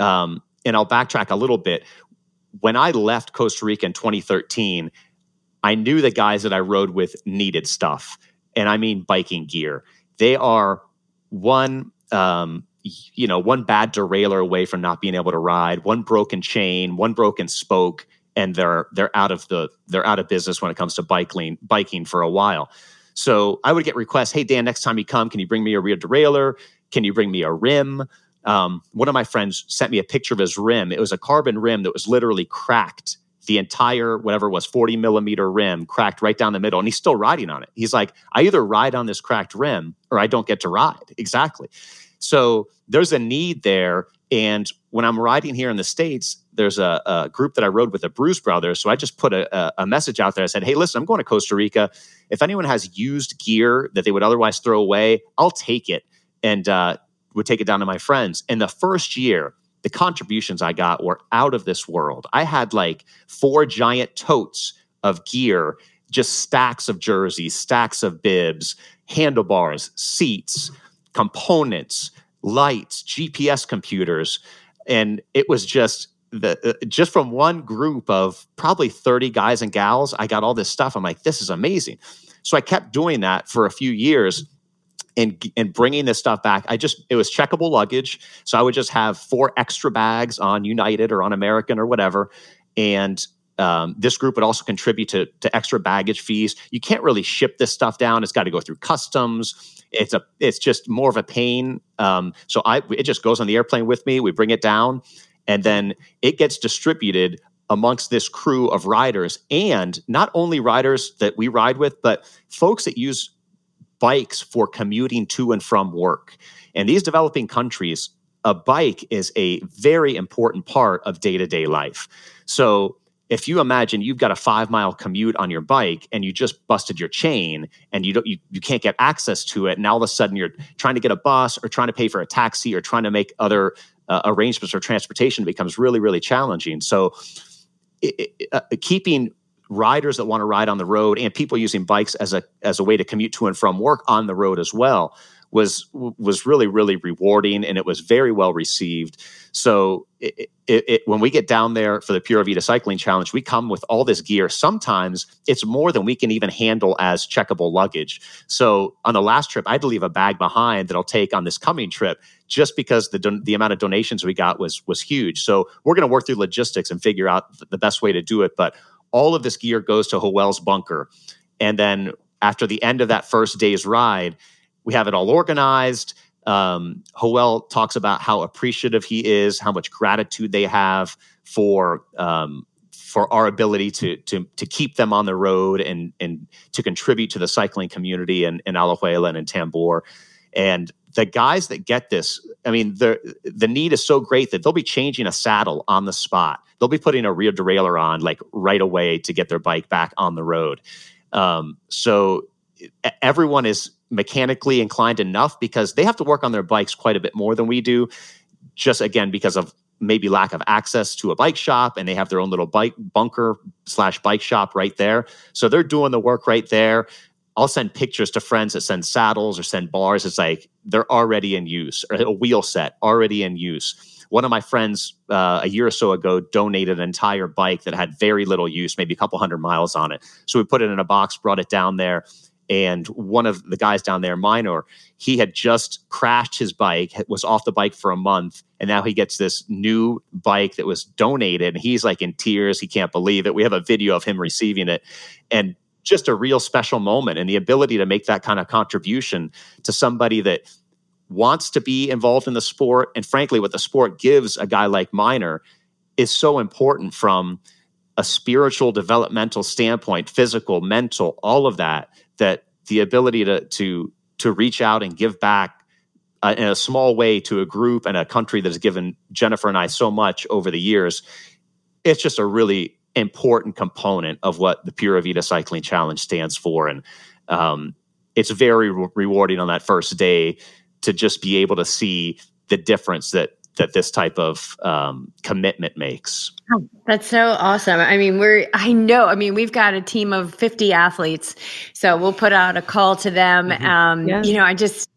um, and I'll backtrack a little bit. When I left Costa Rica in 2013, I knew the guys that I rode with needed stuff. And I mean biking gear. They are one um, you know one bad derailleur away from not being able to ride one broken chain one broken spoke and they're they're out of the they're out of business when it comes to biking biking for a while. So i would get requests hey dan next time you come can you bring me a rear derailleur? Can you bring me a rim? Um, one of my friends sent me a picture of his rim. It was a carbon rim that was literally cracked the entire whatever was 40 millimeter rim cracked right down the middle and he's still riding on it. He's like i either ride on this cracked rim or i don't get to ride. Exactly. So there's a need there and when i'm riding here in the states there's a, a group that i rode with the bruce brothers so i just put a, a, message out there. I said hey listen i'm going to costa rica. If anyone has used gear that they would otherwise throw away i'll take it and uh, would take it down to my friends. And the first year the contributions I got were out of this world. I had like four giant totes of gear, just stacks of jerseys, stacks of bibs, handlebars, seats, components, lights, GPS computers. And it was just the uh, just from one group of probably 30 guys and gals, I got all this stuff. I'm like, this is amazing. So I kept doing that for a few years and and bringing this stuff back i just it was checkable luggage so i would just have four extra bags on united or on american or whatever and um, this group would also contribute to, to extra baggage fees. You can't really ship this stuff down it's got to go through customs it's a it's just more of a pain um, so i it just goes on the airplane with me we bring it down and then it gets distributed amongst this crew of riders and not only riders that we ride with but folks that use bikes for commuting to and from work. In these developing countries, a bike is a very important part of day to day life. So, if you imagine you've got a five mile commute on your bike and you just busted your chain and you don't you, you can't get access to it and all of a sudden you're trying to get a bus or trying to pay for a taxi or trying to make other uh, arrangements for transportation becomes really really challenging so it, it, uh, keeping riders that want to ride on the road and people using bikes as a as a way to commute to and from work on the road as well was was really really rewarding and it was very well received. So it, it, it, when we get down there for the pura vida cycling challenge we come with all this gear. Sometimes it's more than we can even handle as checkable luggage. So on the last trip i had to leave a bag behind that i'll take on this coming trip just because the don- the amount of donations we got was was huge. So we're going to work through logistics and figure out the best way to do it but all of this gear goes to Joel's bunker and then after the end of that first day's ride we have it all organized. Um, Joel talks about how appreciative he is, how much gratitude they have for um, for our ability to to to keep them on the road and and to contribute to the cycling community in, in Alajuela and in Tambor. And the guys that get this, I mean, the the need is so great that they'll be changing a saddle on the spot. They'll be putting a rear derailleur on like right away to get their bike back on the road. Um, so everyone is mechanically inclined enough because they have to work on their bikes quite a bit more than we do just again because of maybe lack of access to a bike shop and they have their own little bike bunker slash bike shop right there so they're doing the work right there i'll send pictures to friends that send saddles or send bars it's like they're already in use or a wheel set already in use one of my friends uh, a year or so ago donated an entire bike that had very little use maybe a couple hundred miles on it so we put it in a box brought it down there and one of the guys down there, Minor, he had just crashed his bike, was off the bike for a month, and now he gets this new bike that was donated. And he's like in tears. He can't believe it. We have a video of him receiving it. And just a real special moment and the ability to make that kind of contribution to somebody that wants to be involved in the sport. And frankly, what the sport gives a guy like Minor is so important from a spiritual developmental standpoint, physical, mental, all of that, that the ability to to to reach out and give back uh, in a small way to a group and a country that has given Jennifer and I so much over the years, it's just a really important component of what the Pura Vida Cycling Challenge stands for, and um, it's very re- rewarding on that first day to just be able to see the difference that that this type of um, commitment makes. Oh, that's so awesome. I mean, we're, I know, I mean, we've got a team of 50 athletes, so we'll put out a call to them. Mm-hmm. Um, yeah. You know, I just,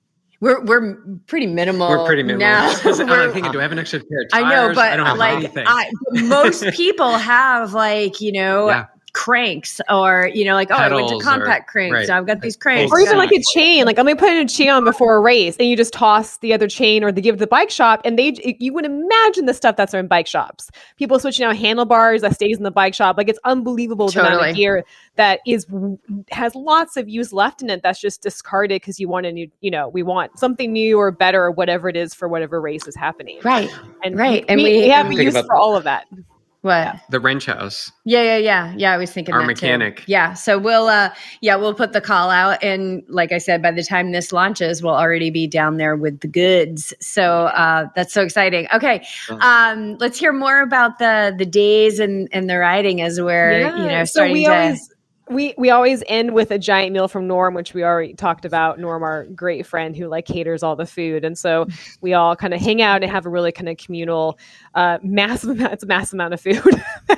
we're, we're pretty minimal. We're pretty minimal. Now. I'm thinking, do I have an extra pair of tires? I know, but I like, I, most people have like, you know, yeah cranks or you know like oh Pedals i went to compact or, cranks right. so i've got these cranks. Or even like a chain like let me put in a chain on before a race and you just toss the other chain or they give the bike shop and they you would imagine the stuff that's in bike shops. People switching out handlebars that stays in the bike shop like it's unbelievable totally. the amount of gear that is has lots of use left in it that's just discarded because you want a new you know we want something new or better or whatever it is for whatever race is happening. Right. And right. we, and we, we have use for all of that what? The wrench house. Yeah, yeah, yeah. Yeah, I was thinking our mechanic. Too. Yeah. So we'll uh yeah, we'll put the call out and like I said, by the time this launches, we'll already be down there with the goods. So uh that's so exciting. Okay. Um let's hear more about the the days and and the riding as we're, yeah. you know, starting so we to always, we we always end with a giant meal from Norm, which we already talked about. Norm, our great friend who like caters all the food, and so we all kind of hang out and have a really kind of communal, uh, massive amount. It's a massive amount of food.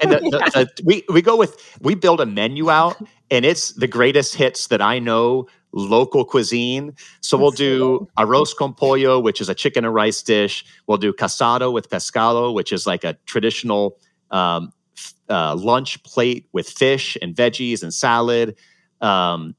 and the, the, the, we we go with we build a menu out, and it's the greatest hits that I know local cuisine. So we'll do arroz con pollo, which is a chicken and rice dish. We'll do casado with pescado, which is like a traditional um, uh, lunch plate with fish and veggies and salad. Um,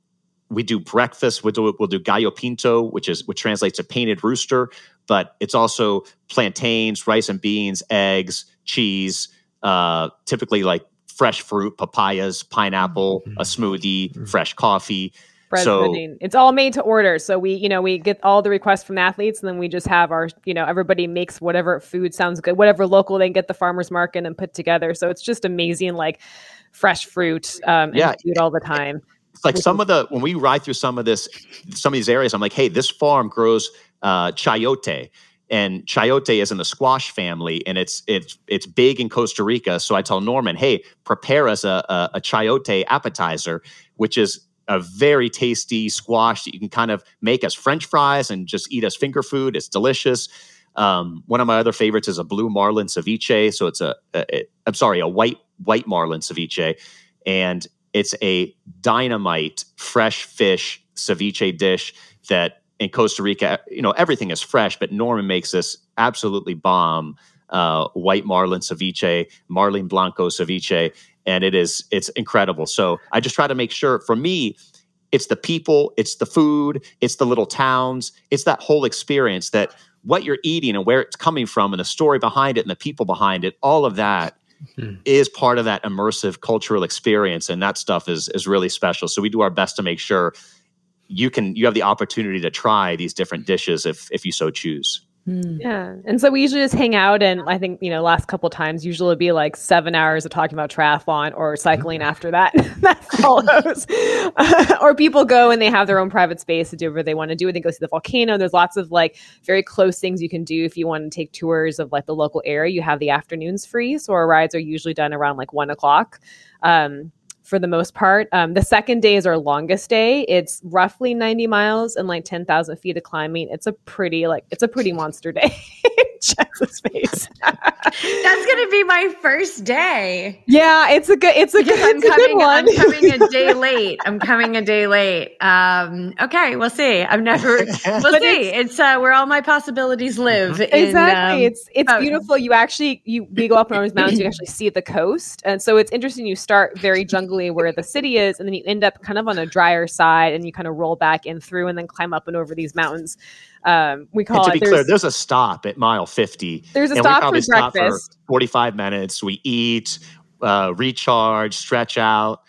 we do breakfast. We'll do we'll do gallo pinto, which is which translates to painted rooster, but it's also plantains, rice and beans, eggs, cheese. Uh, typically, like fresh fruit, papayas, pineapple, mm-hmm. a smoothie, mm-hmm. fresh coffee so. It's all made to order. So we, you know, we get all the requests from athletes and then we just have our, you know, everybody makes whatever food sounds good, whatever local they get the farmer's market and put together. So it's just amazing, like fresh fruit um, and yeah. food all the time. It's like some of the, when we ride through some of this, some of these areas, I'm like, hey, this farm grows uh, chayote and chayote is in the squash family and it's it's it's big in Costa Rica. So I tell Norman, hey, prepare us a, a, a chayote appetizer, which is a very tasty squash that you can kind of make as French fries and just eat as finger food. It's delicious. Um, one of my other favorites is a blue marlin ceviche. So it's a, I'm sorry, a white white marlin ceviche, and it's a dynamite fresh fish ceviche dish that in Costa Rica, you know, everything is fresh, but Norman makes this absolutely bomb uh, white marlin ceviche, marlin blanco ceviche, and it is it's incredible. So I just try to make sure for me, it's the people, it's the food, it's the little towns, it's that whole experience that what you're eating and where it's coming from and the story behind it and the people behind it, all of that mm-hmm. is part of that immersive cultural experience and that stuff is is really special. So we do our best to make sure you can you have the opportunity to try these different dishes if if you so choose. Mm. Yeah. And so we usually just hang out and I think, you know, last couple times usually it'd be like seven hours of talking about triathlon or cycling mm-hmm. after that. that follows. or people go and they have their own private space to do whatever they want to do. And they go see the volcano. There's lots of like very close things you can do if you want to take tours of like the local area. You have the afternoons free. So our rides are usually done around like one o'clock. Um, for the most part. Um, the second day is our longest day. It's roughly 90 miles and like 10,000 feet of climbing. It's a pretty, like, it's a pretty monster day. Jess's face. That's gonna be my first day. Yeah, it's a good. It's a good. I'm coming. I'm coming a day late. I'm coming a day late. Um, okay, we'll see. I've never. We'll see. It's, it's, uh, where all my possibilities live. Exactly. In, um, it's it's oh. beautiful. You actually you we go up on these mountains. You actually see the coast, and so it's interesting. You start very jungly where the city is, and then you end up kind of on a drier side, and you kind of roll back in through, and then climb up and over these mountains. Um, we call and to it. be clear, there's a stop at mile 50. There's a stop for breakfast. For 45 minutes. We eat, uh, recharge, stretch out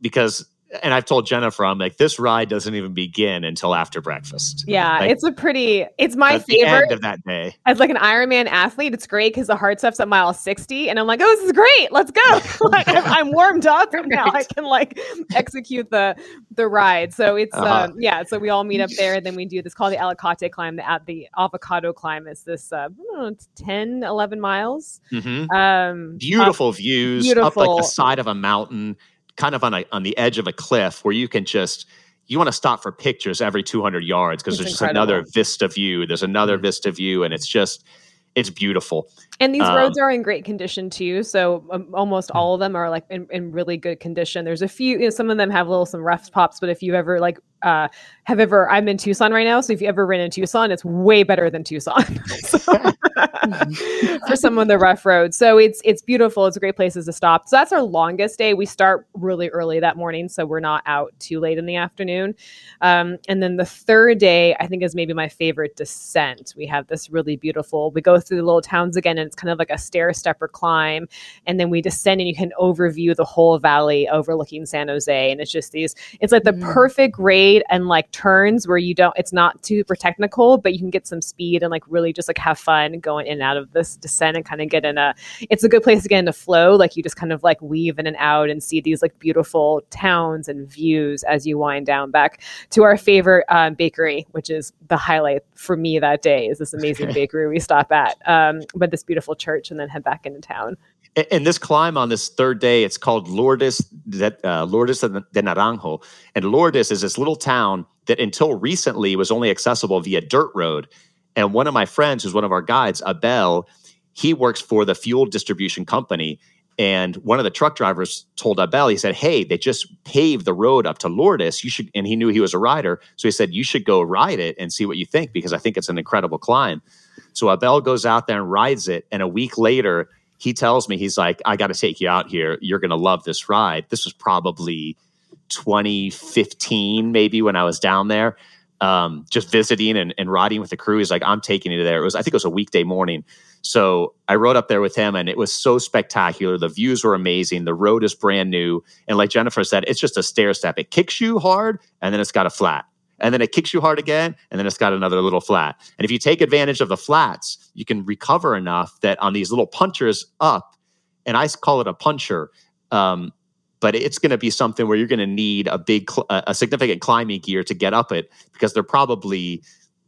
because and I've told Jennifer, I'm like, this ride doesn't even begin until after breakfast. Yeah, like, it's a pretty, it's my favorite of that day. As like an Ironman athlete, it's great because the hard stuff's at mile 60, and I'm like, oh, this is great, let's go. like, I'm, I'm, warmed up, and now I can like execute the the ride. So it's uh-huh. um, yeah, so we all meet up there, and then we do this called the Aguacate climb, the at the avocado climb. Is this uh, know, 10, 11 miles? Mm-hmm. Um, beautiful uh, views beautiful. up like the side of a mountain kind of on a on the edge of a cliff where you can just you want to stop for pictures every 200 yards because there's incredible. just another vista view. There's another mm-hmm. vista view, and it's just it's beautiful. And these um, roads are in great condition too. So um, almost hmm. all of them are like in, in really good condition. There's a few, you know, some of them have little some rough pops, but if you ever like uh, have ever, I'm in Tucson right now. So if you ever ran in Tucson, it's way better than Tucson for some of the rough roads. So it's, it's beautiful. It's a great places to stop. So that's our longest day. We start really early that morning. So we're not out too late in the afternoon. Um, and then the third day, I think is maybe my favorite descent. We have this really beautiful, we go through the little towns again and it's kind of like a stair stepper climb. And then we descend and you can overview the whole valley overlooking San Jose. And it's just these, it's like the mm. perfect and like turns where you don't, it's not super technical, but you can get some speed and like really just like have fun going in and out of this descent and kind of get in a, it's a good place to get into flow. Like you just kind of like weave in and out and see these like beautiful towns and views as you wind down back to our favorite um, bakery, which is the highlight for me that day is this amazing bakery we stop at. Um, but this beautiful church and then head back into town. And this climb on this third day, it's called Lourdes de, uh, Lourdes de Naranjo. And Lourdes is this little town that until recently was only accessible via dirt road. And one of my friends, who's one of our guides, Abel, he works for the fuel distribution company. And one of the truck drivers told Abel, he said, Hey, they just paved the road up to Lourdes. You should, and he knew he was a rider. So he said, You should go ride it and see what you think because I think it's an incredible climb. So Abel goes out there and rides it. And a week later, he tells me, he's like, I got to take you out here. You're going to love this ride. This was probably 2015, maybe when I was down there, um, just visiting and, and riding with the crew. He's like, I'm taking you there. It was, I think it was a weekday morning. So I rode up there with him and it was so spectacular. The views were amazing. The road is brand new. And like Jennifer said, it's just a stair step. It kicks you hard and then it's got a flat and then it kicks you hard again, and then it's got another little flat. And if you take advantage of the flats, you can recover enough that on these little punchers up, and I call it a puncher, um, but it's going to be something where you're going to need a big, a significant climbing gear to get up it because they're probably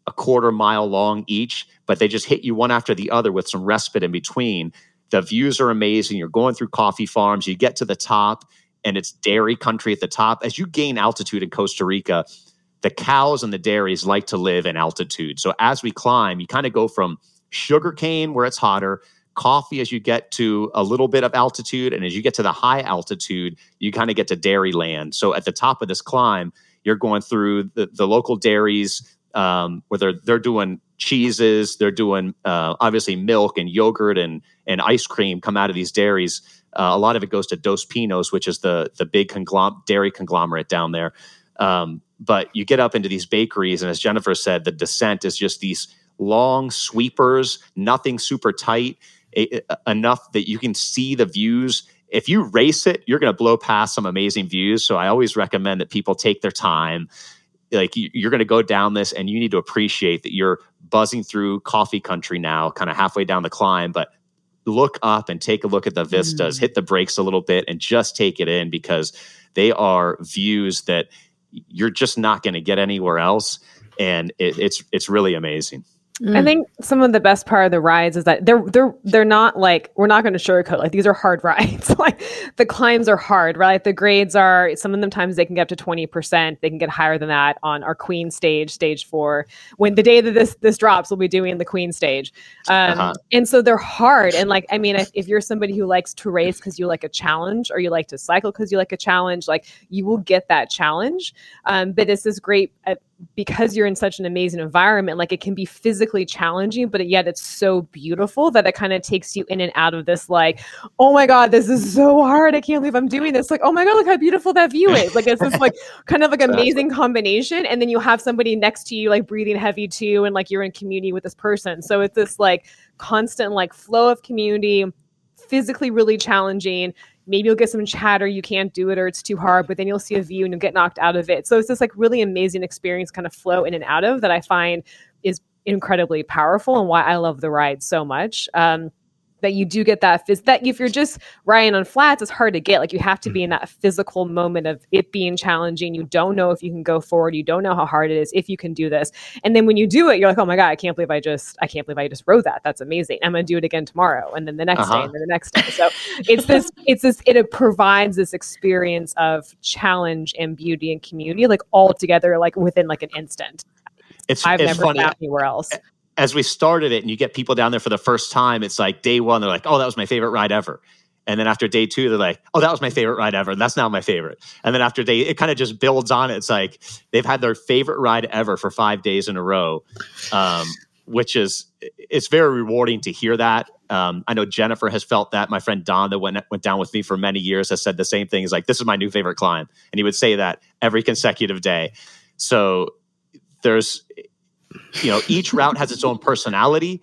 a quarter mile long each, but they just hit you one after the other with some respite in between. The views are amazing. You're going through coffee farms. You get to the top, and it's dairy country at the top. As you gain altitude in Costa Rica, the cows and the dairies like to live in altitude. So as we climb, you kind of go from sugarcane where it's hotter, coffee as you get to a little bit of altitude, and as you get to the high altitude, you kind of get to dairy land. So at the top of this climb, you're going through the, the local dairies. um, where they're they're doing cheeses, they're doing uh, obviously milk and yogurt and and ice cream come out of these dairies. Uh, a lot of it goes to Dos Pinos, which is the the big conglom- dairy conglomerate down there. Um, but you get up into these bakeries, and as Jennifer said, the descent is just these long sweepers, nothing super tight, enough that you can see the views. If you race it, you're going to blow past some amazing views. So I always recommend that people take their time. Like you're going to go down this, and you need to appreciate that you're buzzing through coffee country now, kind of halfway down the climb, but look up and take a look at the vistas, mm. hit the brakes a little bit, and just take it in because they are views that you're just not going to get anywhere else, and it, it's it's really amazing. Mm. I think some of the best part of the rides is that they're they're they're not like we're not going to sugarcoat like these are hard rides. like the climbs are hard, right? The grades are some of them times they can get up to twenty percent. They can get higher than that on our Queen stage, stage four. When the day that this this drops, we'll be doing the Queen stage, um, uh-huh. and so they're hard. And like I mean, if, if you're somebody who likes to race because you like a challenge, or you like to cycle because you like a challenge, like you will get that challenge. Um, but it's this great. Uh, because you're in such an amazing environment, like it can be physically challenging, but yet it's so beautiful that it kind of takes you in and out of this, like, oh my God, this is so hard. I can't believe I'm doing this. Like, oh my God, look how beautiful that view is. Like, it's this like kind of like amazing combination. And then you have somebody next to you, like breathing heavy too, and like you're in community with this person. So it's this like constant like flow of community, physically really challenging maybe you'll get some chatter you can't do it or it's too hard but then you'll see a view and you'll get knocked out of it. So it's this like really amazing experience kind of flow in and out of that i find is incredibly powerful and why i love the ride so much. Um, that you do get that phys- that if you're just riding on flats it's hard to get. Like you have to be in that physical moment of it being challenging. You don't know if you can go forward. You don't know how hard it is if you can do this. And then when you do it you're like oh my god i can't believe i just i can't believe i just rode that. That's amazing. I'm going to do it again tomorrow and then the next uh-huh. day and then the next day. So it's this it's this it provides this experience of challenge and beauty and community like all together like within like an instant. It's, I've it's never funny. anywhere else as we started it and you get people down there for the first time, it's like day one, they're like, oh, that was my favorite ride ever. And then after day two, they're like, oh, that was my favorite ride ever. And that's now my favorite. And then after day, it kind of just builds on it. It's like they've had their favorite ride ever for five days in a row, um, which is, it's very rewarding to hear that. Um, I know Jennifer has felt that. My friend Don, that went, went down with me for many years, has said the same thing. He's like, this is my new favorite climb. And he would say that every consecutive day. So there's, you know, each route has its own personality.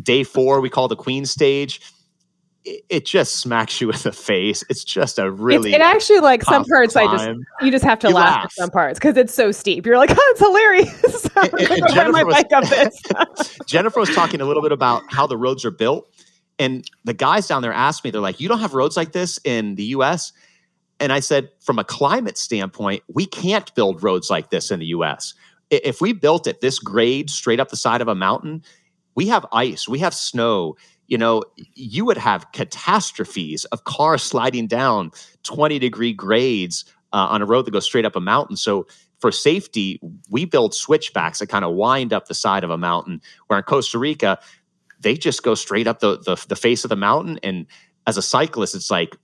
Day four, we call the Queen stage. It, it just smacks you in the face. It's just a really. It, actually like some parts. Climb. I just you just have to laugh, laugh, at some parts because it's so steep. You're like, oh, it's hilarious. and, and Jennifer, was, Jennifer was talking a little bit about how the roads are built, and the guys down there asked me, they're like, "You don't have roads like this in the U.S." And I said, from a climate standpoint, we can't build roads like this in the US if we built it this grade straight up the side of a mountain, we have ice, we have snow. You know, you would have catastrophes of cars sliding down 20 degree grades uh, on a road that goes straight up a mountain. So, for safety, we build switchbacks that kind of wind up the side of a mountain. Where in Costa Rica, they just go straight up the, the, the face of the mountain. And as a cyclist, it's like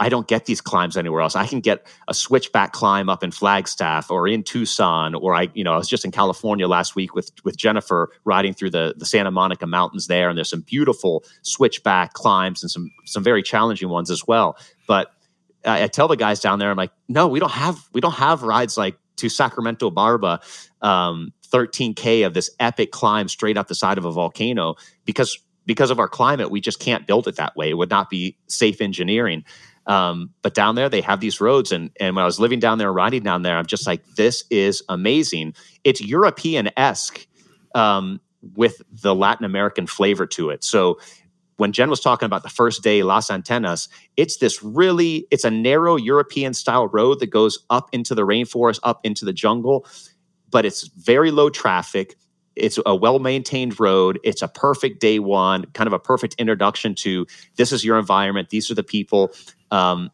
I don't get these climbs anywhere else. I can get a switchback climb up in Flagstaff or in Tucson, or I, you know, I was just in California last week with with Jennifer riding through the the Santa Monica mountains there, and there's some beautiful switchback climbs and some some very challenging ones as well. But I, I tell the guys down there, I'm like, no, we don't have we don't have rides like to Sacramento Barva, um, 13k of this epic climb straight up the side of a volcano because because of our climate, we just can't build it that way. It would not be safe engineering. Um, but down there, they have these roads. And, and when I was living down there, riding down there, I'm just like, this is amazing. It's European esque um, with the Latin American flavor to it. So when Jen was talking about the first day, Las Antenas, it's this really, it's a narrow European style road that goes up into the rainforest, up into the jungle, but it's very low traffic. It's a well maintained road. It's a perfect day one, kind of a perfect introduction to this is your environment. These are the people. Um,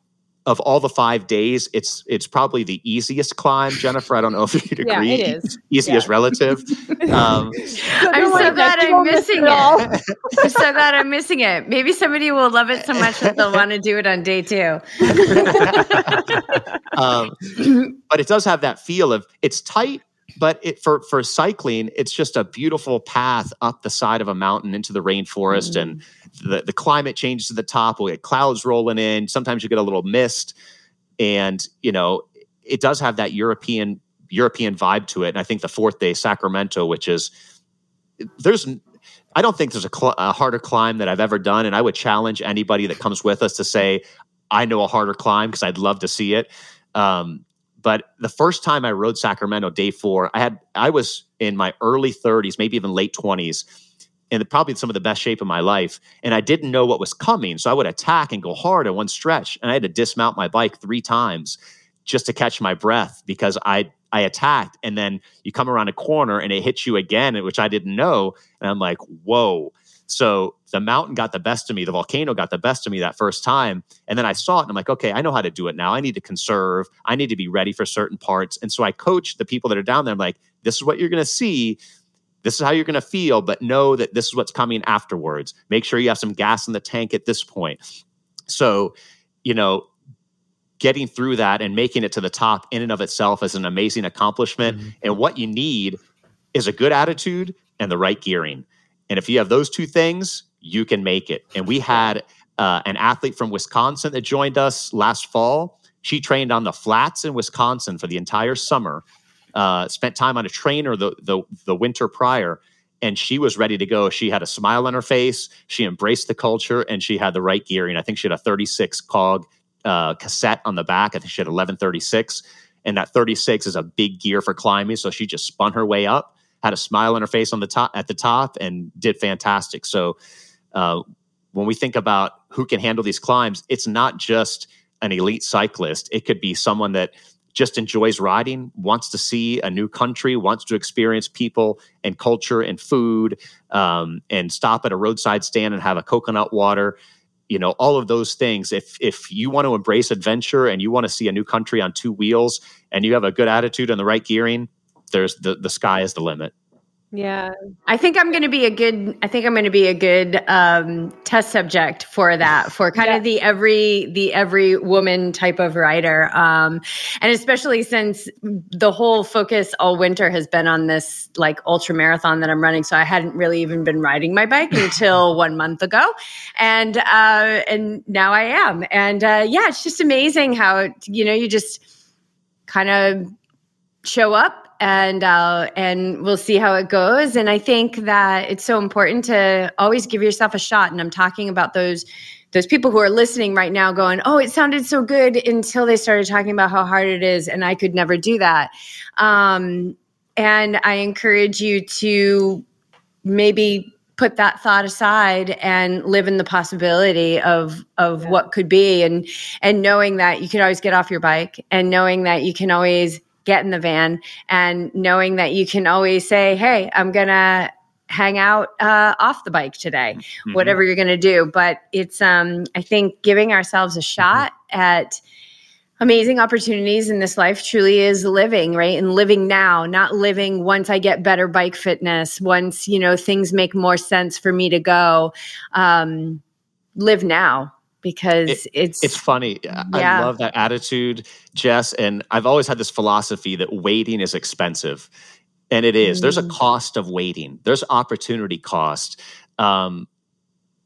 of all the five days, it's it's probably the easiest climb, Jennifer. I don't know if you'd agree. Yeah, it is. Easiest yeah. relative. Um, I'm so glad I'm missing it. I'm so glad I'm missing it. Maybe somebody will love it so much that they'll want to do it on day two. um, but it does have that feel of it's tight, but it, for for cycling, it's just a beautiful path up the side of a mountain into the rainforest, mm. and the the climate changes at the top. We get clouds rolling in. Sometimes you get a little mist, and you know it does have that European European vibe to it. And I think the fourth day, Sacramento, which is there's I don't think there's a, cl- a, harder climb that I've ever done, and I would challenge anybody that comes with us to say I know a harder climb because I'd love to see it. Um, but the first time I rode Sacramento day four, I had I was in my early 30s, maybe even late 20s, and probably some of the best shape of my life. And I didn't know what was coming, so I would attack and go hard in one stretch, and I had to dismount my bike three times just to catch my breath because I I attacked, and then you come around a corner and it hits you again, which I didn't know, and I'm like, whoa. So the mountain got the best of me. The volcano got the best of me that first time. And then I saw it and I'm like, okay, I know how to do it now. I need to conserve. I need to be ready for certain parts. And so I coach the people that are down there. I'm like, this is what you're going to see. This is how you're going to feel, but know that this is what's coming afterwards. Make sure you have some gas in the tank at this point. So, you know, getting through that and making it to the top in and of itself is an amazing accomplishment. Mm-hmm. And what you need is a good attitude and the right gearing. And if you have those two things, you can make it. And we had uh, an athlete from Wisconsin that joined us last fall. She trained on the flats in Wisconsin for the entire summer. Uh, spent time on a trainer the, the the winter prior, and she was ready to go. She had a smile on her face. She embraced the culture, and she had the right gearing. I think she had a 36 cog uh, cassette on the back. I think she had 1136, and that 36 is a big gear for climbing. So she just spun her way up had a smile on her face on the top at the top and did fantastic. So uh, when we think about who can handle these climbs, it's not just an elite cyclist. It could be someone that just enjoys riding, wants to see a new country, wants to experience people and culture and food, um, and stop at a roadside stand and have a coconut water. You know, all of those things. If if you want to embrace adventure and you want to see a new country on two wheels and you have a good attitude and the right gearing, there's the the sky is the limit. Yeah. I think I'm going to be a good I think I'm going to be a good um, test subject for that for kind yeah. of the every the every woman type of rider. Um, and especially since the whole focus all winter has been on this like ultra marathon that I'm running so I hadn't really even been riding my bike until 1 month ago. And uh, and now I am. And uh, yeah, it's just amazing how you know you just kind of show up and uh, and we'll see how it goes. And I think that it's so important to always give yourself a shot. And I'm talking about those those people who are listening right now, going, "Oh, it sounded so good," until they started talking about how hard it is, and I could never do that. Um, and I encourage you to maybe put that thought aside and live in the possibility of of yeah. what could be and and knowing that you can always get off your bike and knowing that you can always get in the van and knowing that you can always say, Hey, I'm going to hang out uh, off the bike today, mm-hmm. whatever you're going to do. But it's, um, I think, giving ourselves a mm-hmm. shot mm-hmm. at amazing opportunities in this life truly is living, right? And living now, not living once I get better bike fitness, once, you know, things make more sense for me to go. Um, live now because it, it's it's funny. Yeah. I love that attitude, Jess. And I've always had this philosophy that waiting is expensive. And it is. Mm. There's a mm. cost of waiting. There's opportunity cost. Um,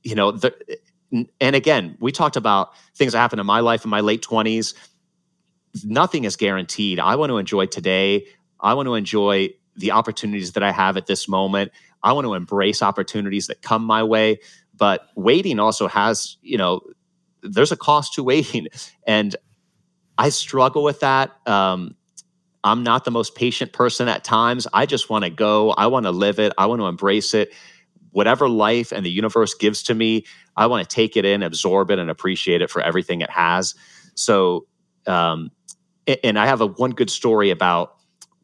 you know, the, and again, we talked about things that happened in my life in my late 20s. Nothing is guaranteed. I want to enjoy today. I want to enjoy the opportunities that I have at this moment. I want to embrace opportunities that come my way. But waiting also has, you know, there's a cost to waiting. And I struggle with that. Um, I'm not the most patient person at times. I just want to go. I want to live it. I want to embrace it. Whatever life and the universe gives to me, I want to take it in, absorb it, and appreciate it for everything it has. So, um, and I have a one good story about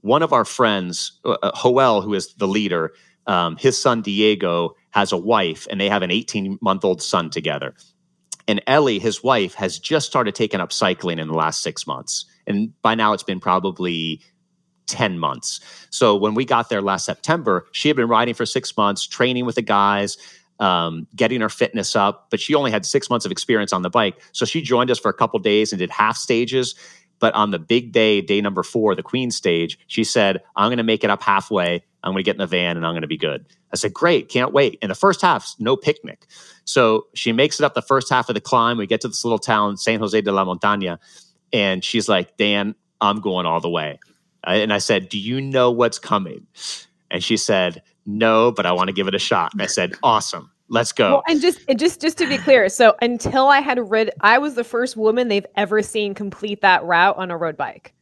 one of our friends, uh, uh Joel, who is the leader. Um, his son Diego has a wife, and they have an 18 month old son together. And Ellie, his wife, has just started taking up cycling in the last six months. And by now it's been probably 10 months. So when we got there last September, she had been riding for six months, training with the guys, um, getting her fitness up, but she only had six months of experience on the bike. So she joined us for a couple days and did half stages. But on the big day, day number four, the Queen stage, she said, I'm going to make it up halfway. I'm going to get in the van and I'm going to be good. I said, Great, can't wait. In the first half, no picnic. So she makes it up the first half of the climb. We get to this little town, San Jose de la Montaña. And she's like, Dan, I'm going all the way. And I said, Do you know what's coming? And she said, No, but I want to give it a shot. And I said, Awesome. Let's go. Well, and just and just just to be clear, so until I had rid, I was the first woman they've ever seen complete that route on a road bike.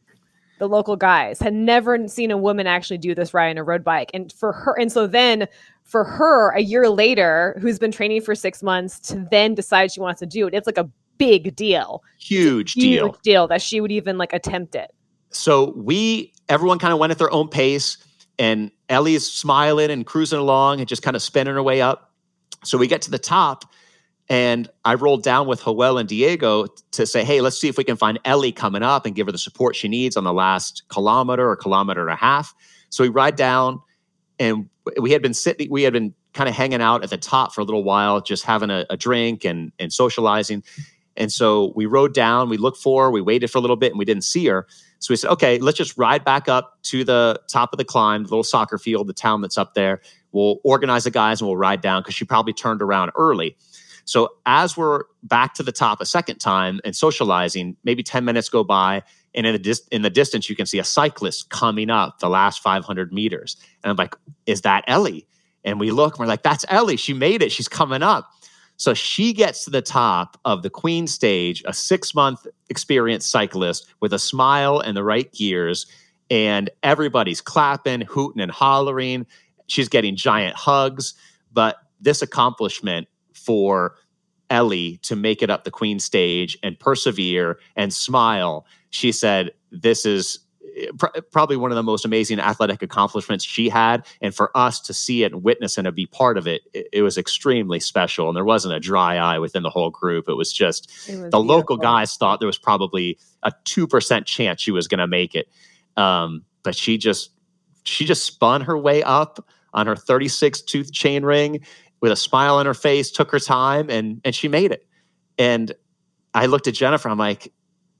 The local guys had never seen a woman actually do this ride on a road bike, and for her, and so then for her, a year later, who's been training for six months, to then decide she wants to do it, it's like a big deal, huge, huge deal, deal that she would even like attempt it. So we, everyone, kind of went at their own pace, and Ellie's smiling and cruising along and just kind of spinning her way up. So we get to the top, and I rolled down with Joel and Diego to say, hey, let's see if we can find Ellie coming up and give her the support she needs on the last kilometer or kilometer and a half. So we ride down, and we had been sitting, we had been kind of hanging out at the top for a little while, just having a, a drink and and socializing. And so we rode down, we looked for her, we waited for a little bit, and we didn't see her. So we said, okay, let's just ride back up to the top of the climb, the little soccer field, the town that's up there. We'll organize the guys and we'll ride down because she probably turned around early. So as we're back to the top a second time and socializing, maybe 10 minutes go by, and in the, dis- in the distance, you can see a cyclist coming up the last 500 meters. And I'm like, is that Ellie? And we look and we're like, that's Ellie. She made it. She's coming up. So she gets to the top of the Queen stage, a six month experienced cyclist with a smile and the right gears. And everybody's clapping, hooting, and hollering. She's getting giant hugs. But this accomplishment for Ellie to make it up the Queen stage and persevere and smile, she said, This is pr- probably one of the most amazing athletic accomplishments she had. And for us to see it and witness and to be part of it, it, it was extremely special. And there wasn't a dry eye within the whole group. It was just It was the beautiful. local guys thought there was probably a 2% chance she was going to make it. Um, but she just, she just spun her way up on her 36 tooth chain ring with a smile on her face, took her time and, and she made it. And I looked at Jennifer, I'm like,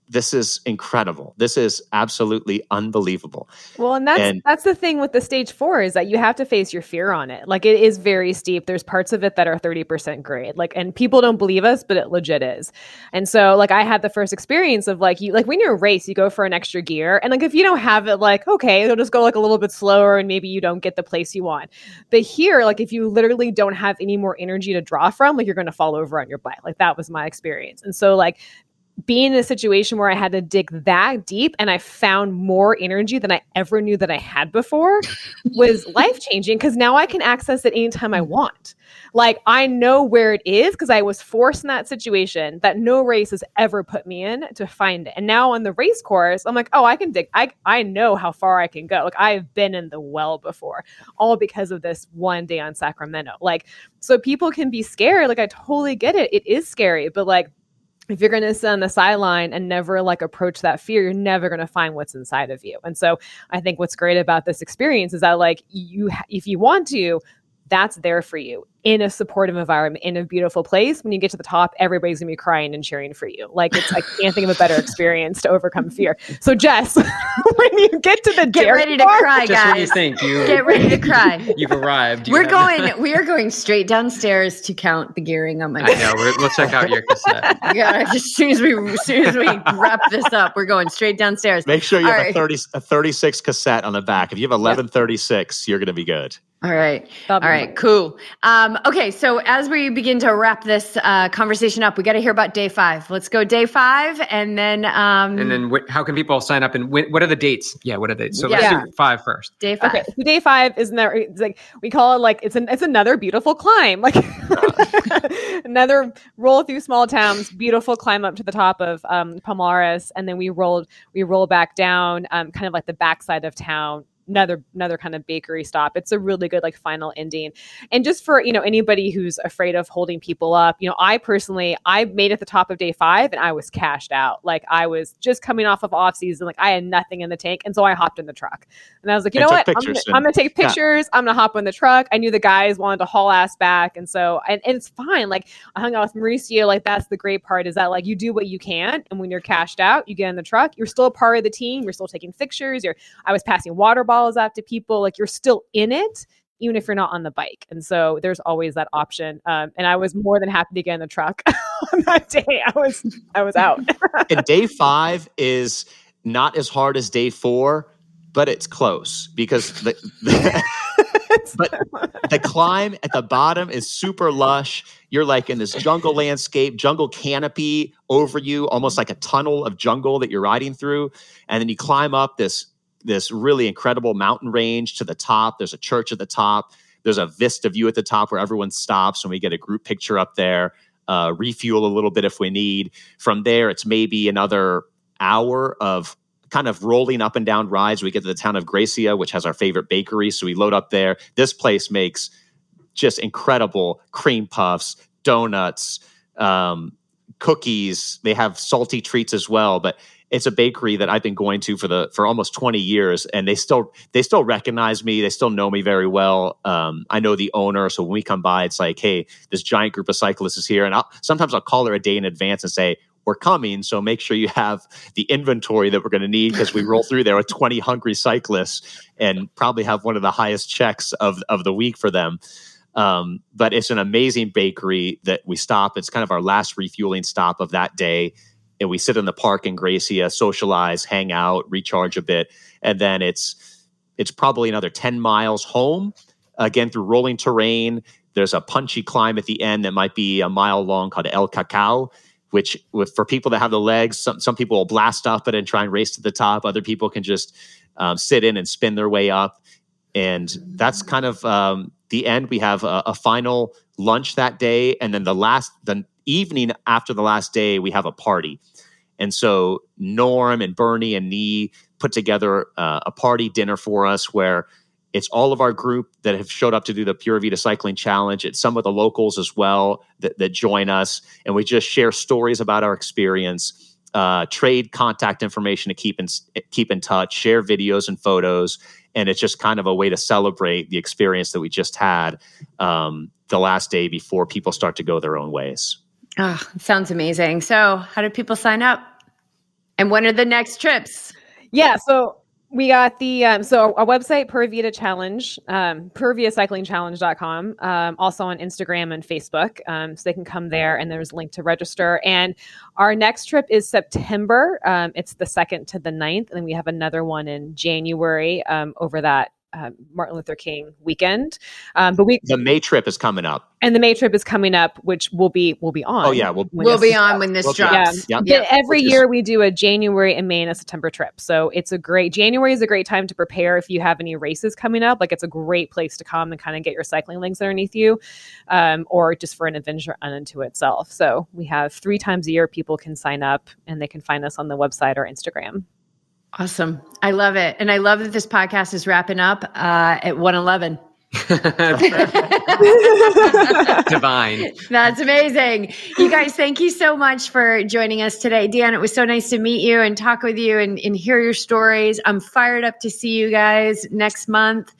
this is incredible. This is absolutely unbelievable. Well, and that's And- that's the thing with the stage four is that you have to face your fear on it. Like it is very steep. There's parts of it that are 30% grade. Like and people don't believe us, but it legit is. And so like I had the first experience of like you like when you're a race, you go for an extra gear. And like if you don't have it, like, okay, it'll just go like a little bit slower and maybe you don't get the place you want. But here, like if you literally don't have any more energy to draw from, like you're gonna fall over on your bike. Like that was my experience. And so like being in a situation where I had to dig that deep and I found more energy than I ever knew that I had before was life changing because now I can access it anytime I want. Like I know where it is because I was forced in that situation that no race has ever put me in to find it. And now on the race course, I'm like, oh, I can dig. I I know how far I can go. Like I've been in the well before, all because of this one day on Sacramento. Like so people can be scared. Like I totally get it. It is scary, but like if you're going to sit on the sideline and never like approach that fear, you're never going to find what's inside of you. And so I think what's great about this experience is that like you, if you want to, that's there for you in a supportive environment, in a beautiful place. When you get to the top, everybody's gonna be crying and cheering for you. Like it's, I can't think of a better experience to overcome fear. So Jess, when you get to the Get dairy ready to bar- cry, Just what you guys. think? You Get ready to cry. You've arrived. You We're have- going. We are going straight downstairs to count the gearing on my. I know. We're, we'll check out your cassette. Yeah, as soon as we as soon as we wrap this up, we're going straight downstairs. Make sure you All have right. a 30 a 36 cassette on the back. If you have 1136, you're going to be good. All right. All right. cool. Um, okay, so as we begin to wrap this uh, conversation up, we got to hear about day five. Let's go day five, and then um, And then wh- how can people sign up and wh- what are the dates? Yeah, what are they? So let's do five first. day five. Okay, so day five is never it's like we call it like it's an it's another beautiful climb, like another roll through small towns, beautiful climb up to the top of um, Palmares, and then we rolled we roll back down, um, kind of like the backside of town, another another kind of bakery stop. It's a really good like final ending. And just for, you know, anybody who's afraid of holding people up, you know, I personally I made it the top of day 5 and I was cashed out. Like I was just coming off of off season, like I had nothing in the tank and so I hopped in the truck. And I was like, you know what? I'm gonna, I'm gonna, take pictures. Yeah. I'm gonna hop in the truck. I knew the guys wanted to haul ass back and so and, and it's fine. Like I hung out with Mauricio, like that's the great part is that like you do what you can and when you're cashed out, you get in the truck, you're still a part of the team, you're still taking pictures, you're I was passing water bottles out to people like you're still in it even if you're not on the bike. And so there's always that option um, and i was more than happy to get in the truck on that day. I was i was out. And day five is not as hard as day four but it's close because the, the but the climb at the bottom is super lush. You're like in this jungle landscape jungle canopy over you almost like a tunnel of jungle that you're riding through. And then you climb up this this really incredible mountain range to the top. There's a church at the top. There's a vista view at the top where everyone stops and we get a group picture up there. Uh, refuel a little bit if we need. From there, it's maybe another hour of kind of rolling up and down rides. We get to the town of Grecia, which has our favorite bakery. So we load up there. This place makes just incredible cream puffs, donuts, um, cookies. They have salty treats as well. But it's a bakery that I've been going to for the for almost 20 years and they still they still recognize me they still know me very well um, I know the owner so when we come by it's like hey this giant group of cyclists is here and I'll, sometimes I'll call her a day in advance and say we're coming so make sure you have the inventory that we're going to need because we roll through there with 20 hungry cyclists and probably have one of the highest checks of of the week for them. Um, but it's an amazing bakery that we stop it's kind of our last refueling stop of that day and we sit in the park in Grecia, socialize, hang out, recharge a bit, and then it's it's probably another 10 miles home again through rolling terrain. There's a punchy climb at the end that might be a mile long called El Cacao, which with, for people that have the legs, some, some people will blast up it and try and race to the top. Other people can just um, sit in and spin their way up. And that's kind of um, the end. We have a, a final lunch that day. And then the last, the evening after the last day, we have a party. And so Norm and Bernie and Nee put together uh, a party dinner for us where it's all of our group that have showed up to do the Pura Vida Cycling Challenge. It's some of the locals as well that, that join us. And we just share stories about our experience, uh, trade contact information to keep in, keep in touch, share videos and photos. And it's just kind of a way to celebrate the experience that we just had um, the last day before people start to go their own ways. Oh, sounds amazing. So, how do people sign up? And when are the next trips? Yeah, so we got the um, so our website Pura Vida Challenge, um, PuraVidaCyclingChallenge.com, um, also on Instagram and Facebook, um, so they can come there and there's a link to register. And our next trip is September. Um, it's the second to the 9th, and then we have another one in January um, over that uh, Martin Luther King weekend. Um, but we the May trip is coming up, and the May trip is coming up, which will be will be on. Oh yeah, we'll, we'll be on when this we'll drops. Yeah. yeah. every year is, we do a January and May and a September trip, so it's a great January is a great time to prepare if you have any races coming up. Like it's a great place to come and kind of get your cycling legs underneath you, um, or just for an adventure unto itself. So we have three times a year people can sign up, and they can find us on the website or Instagram. Awesome. I love it. And I love that this podcast is wrapping up uh, at 111. Divine. That's amazing. You guys, thank you so much for joining us today. Dan, it was so nice to meet you and talk with you and, and hear your stories. I'm fired up to see you guys next month.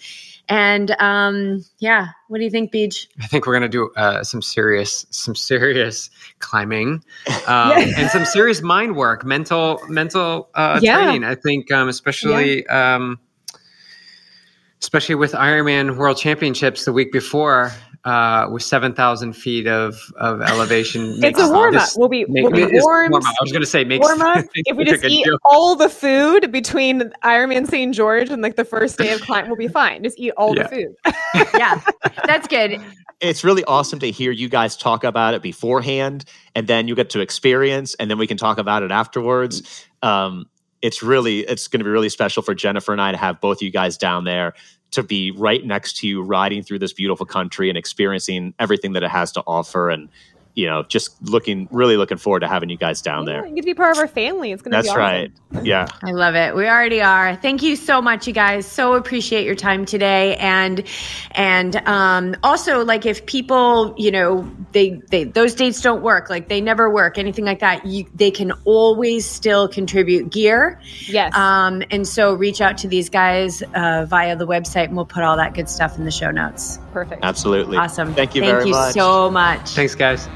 And um, yeah, what do you think, Beach? I think we're gonna do uh, some serious, some serious climbing, um, yeah. and some serious mind work, mental, mental uh, yeah. training. I think, um, especially. Yeah. Um, especially with Ironman World Championships the week before, uh, with 7,000 feet of, of elevation. it's a warm up. We'll be, make, we'll be warm. I was going to say, makes, warm up. if we just eat joke. all the food between Ironman St. George and like the first day of climb, we'll be fine. Just eat all yeah. the food. yeah, that's good. It's really awesome to hear you guys talk about it beforehand and then you get to experience and then we can talk about it afterwards. Um, it's really it's going to be really special for Jennifer and I to have both you guys down there to be right next to you riding through this beautiful country and experiencing everything that it has to offer. And you know, just looking really looking forward to having you guys down Yeah, there. you get to be part of our family. It's gonna That's be awesome. right. Yeah. I love it. We already are. Thank you so much, you guys. So appreciate your time today, and and um, also like if people, you know, they they those dates don't work, like they never work, anything like that. You they can always still contribute gear. Yes. Um, and so reach out to these guys uh, via the website, and we'll put all that good stuff in the show notes perfect. Absolutely. Awesome. Thank you Thank very you much. Thank you so much. Thanks, guys.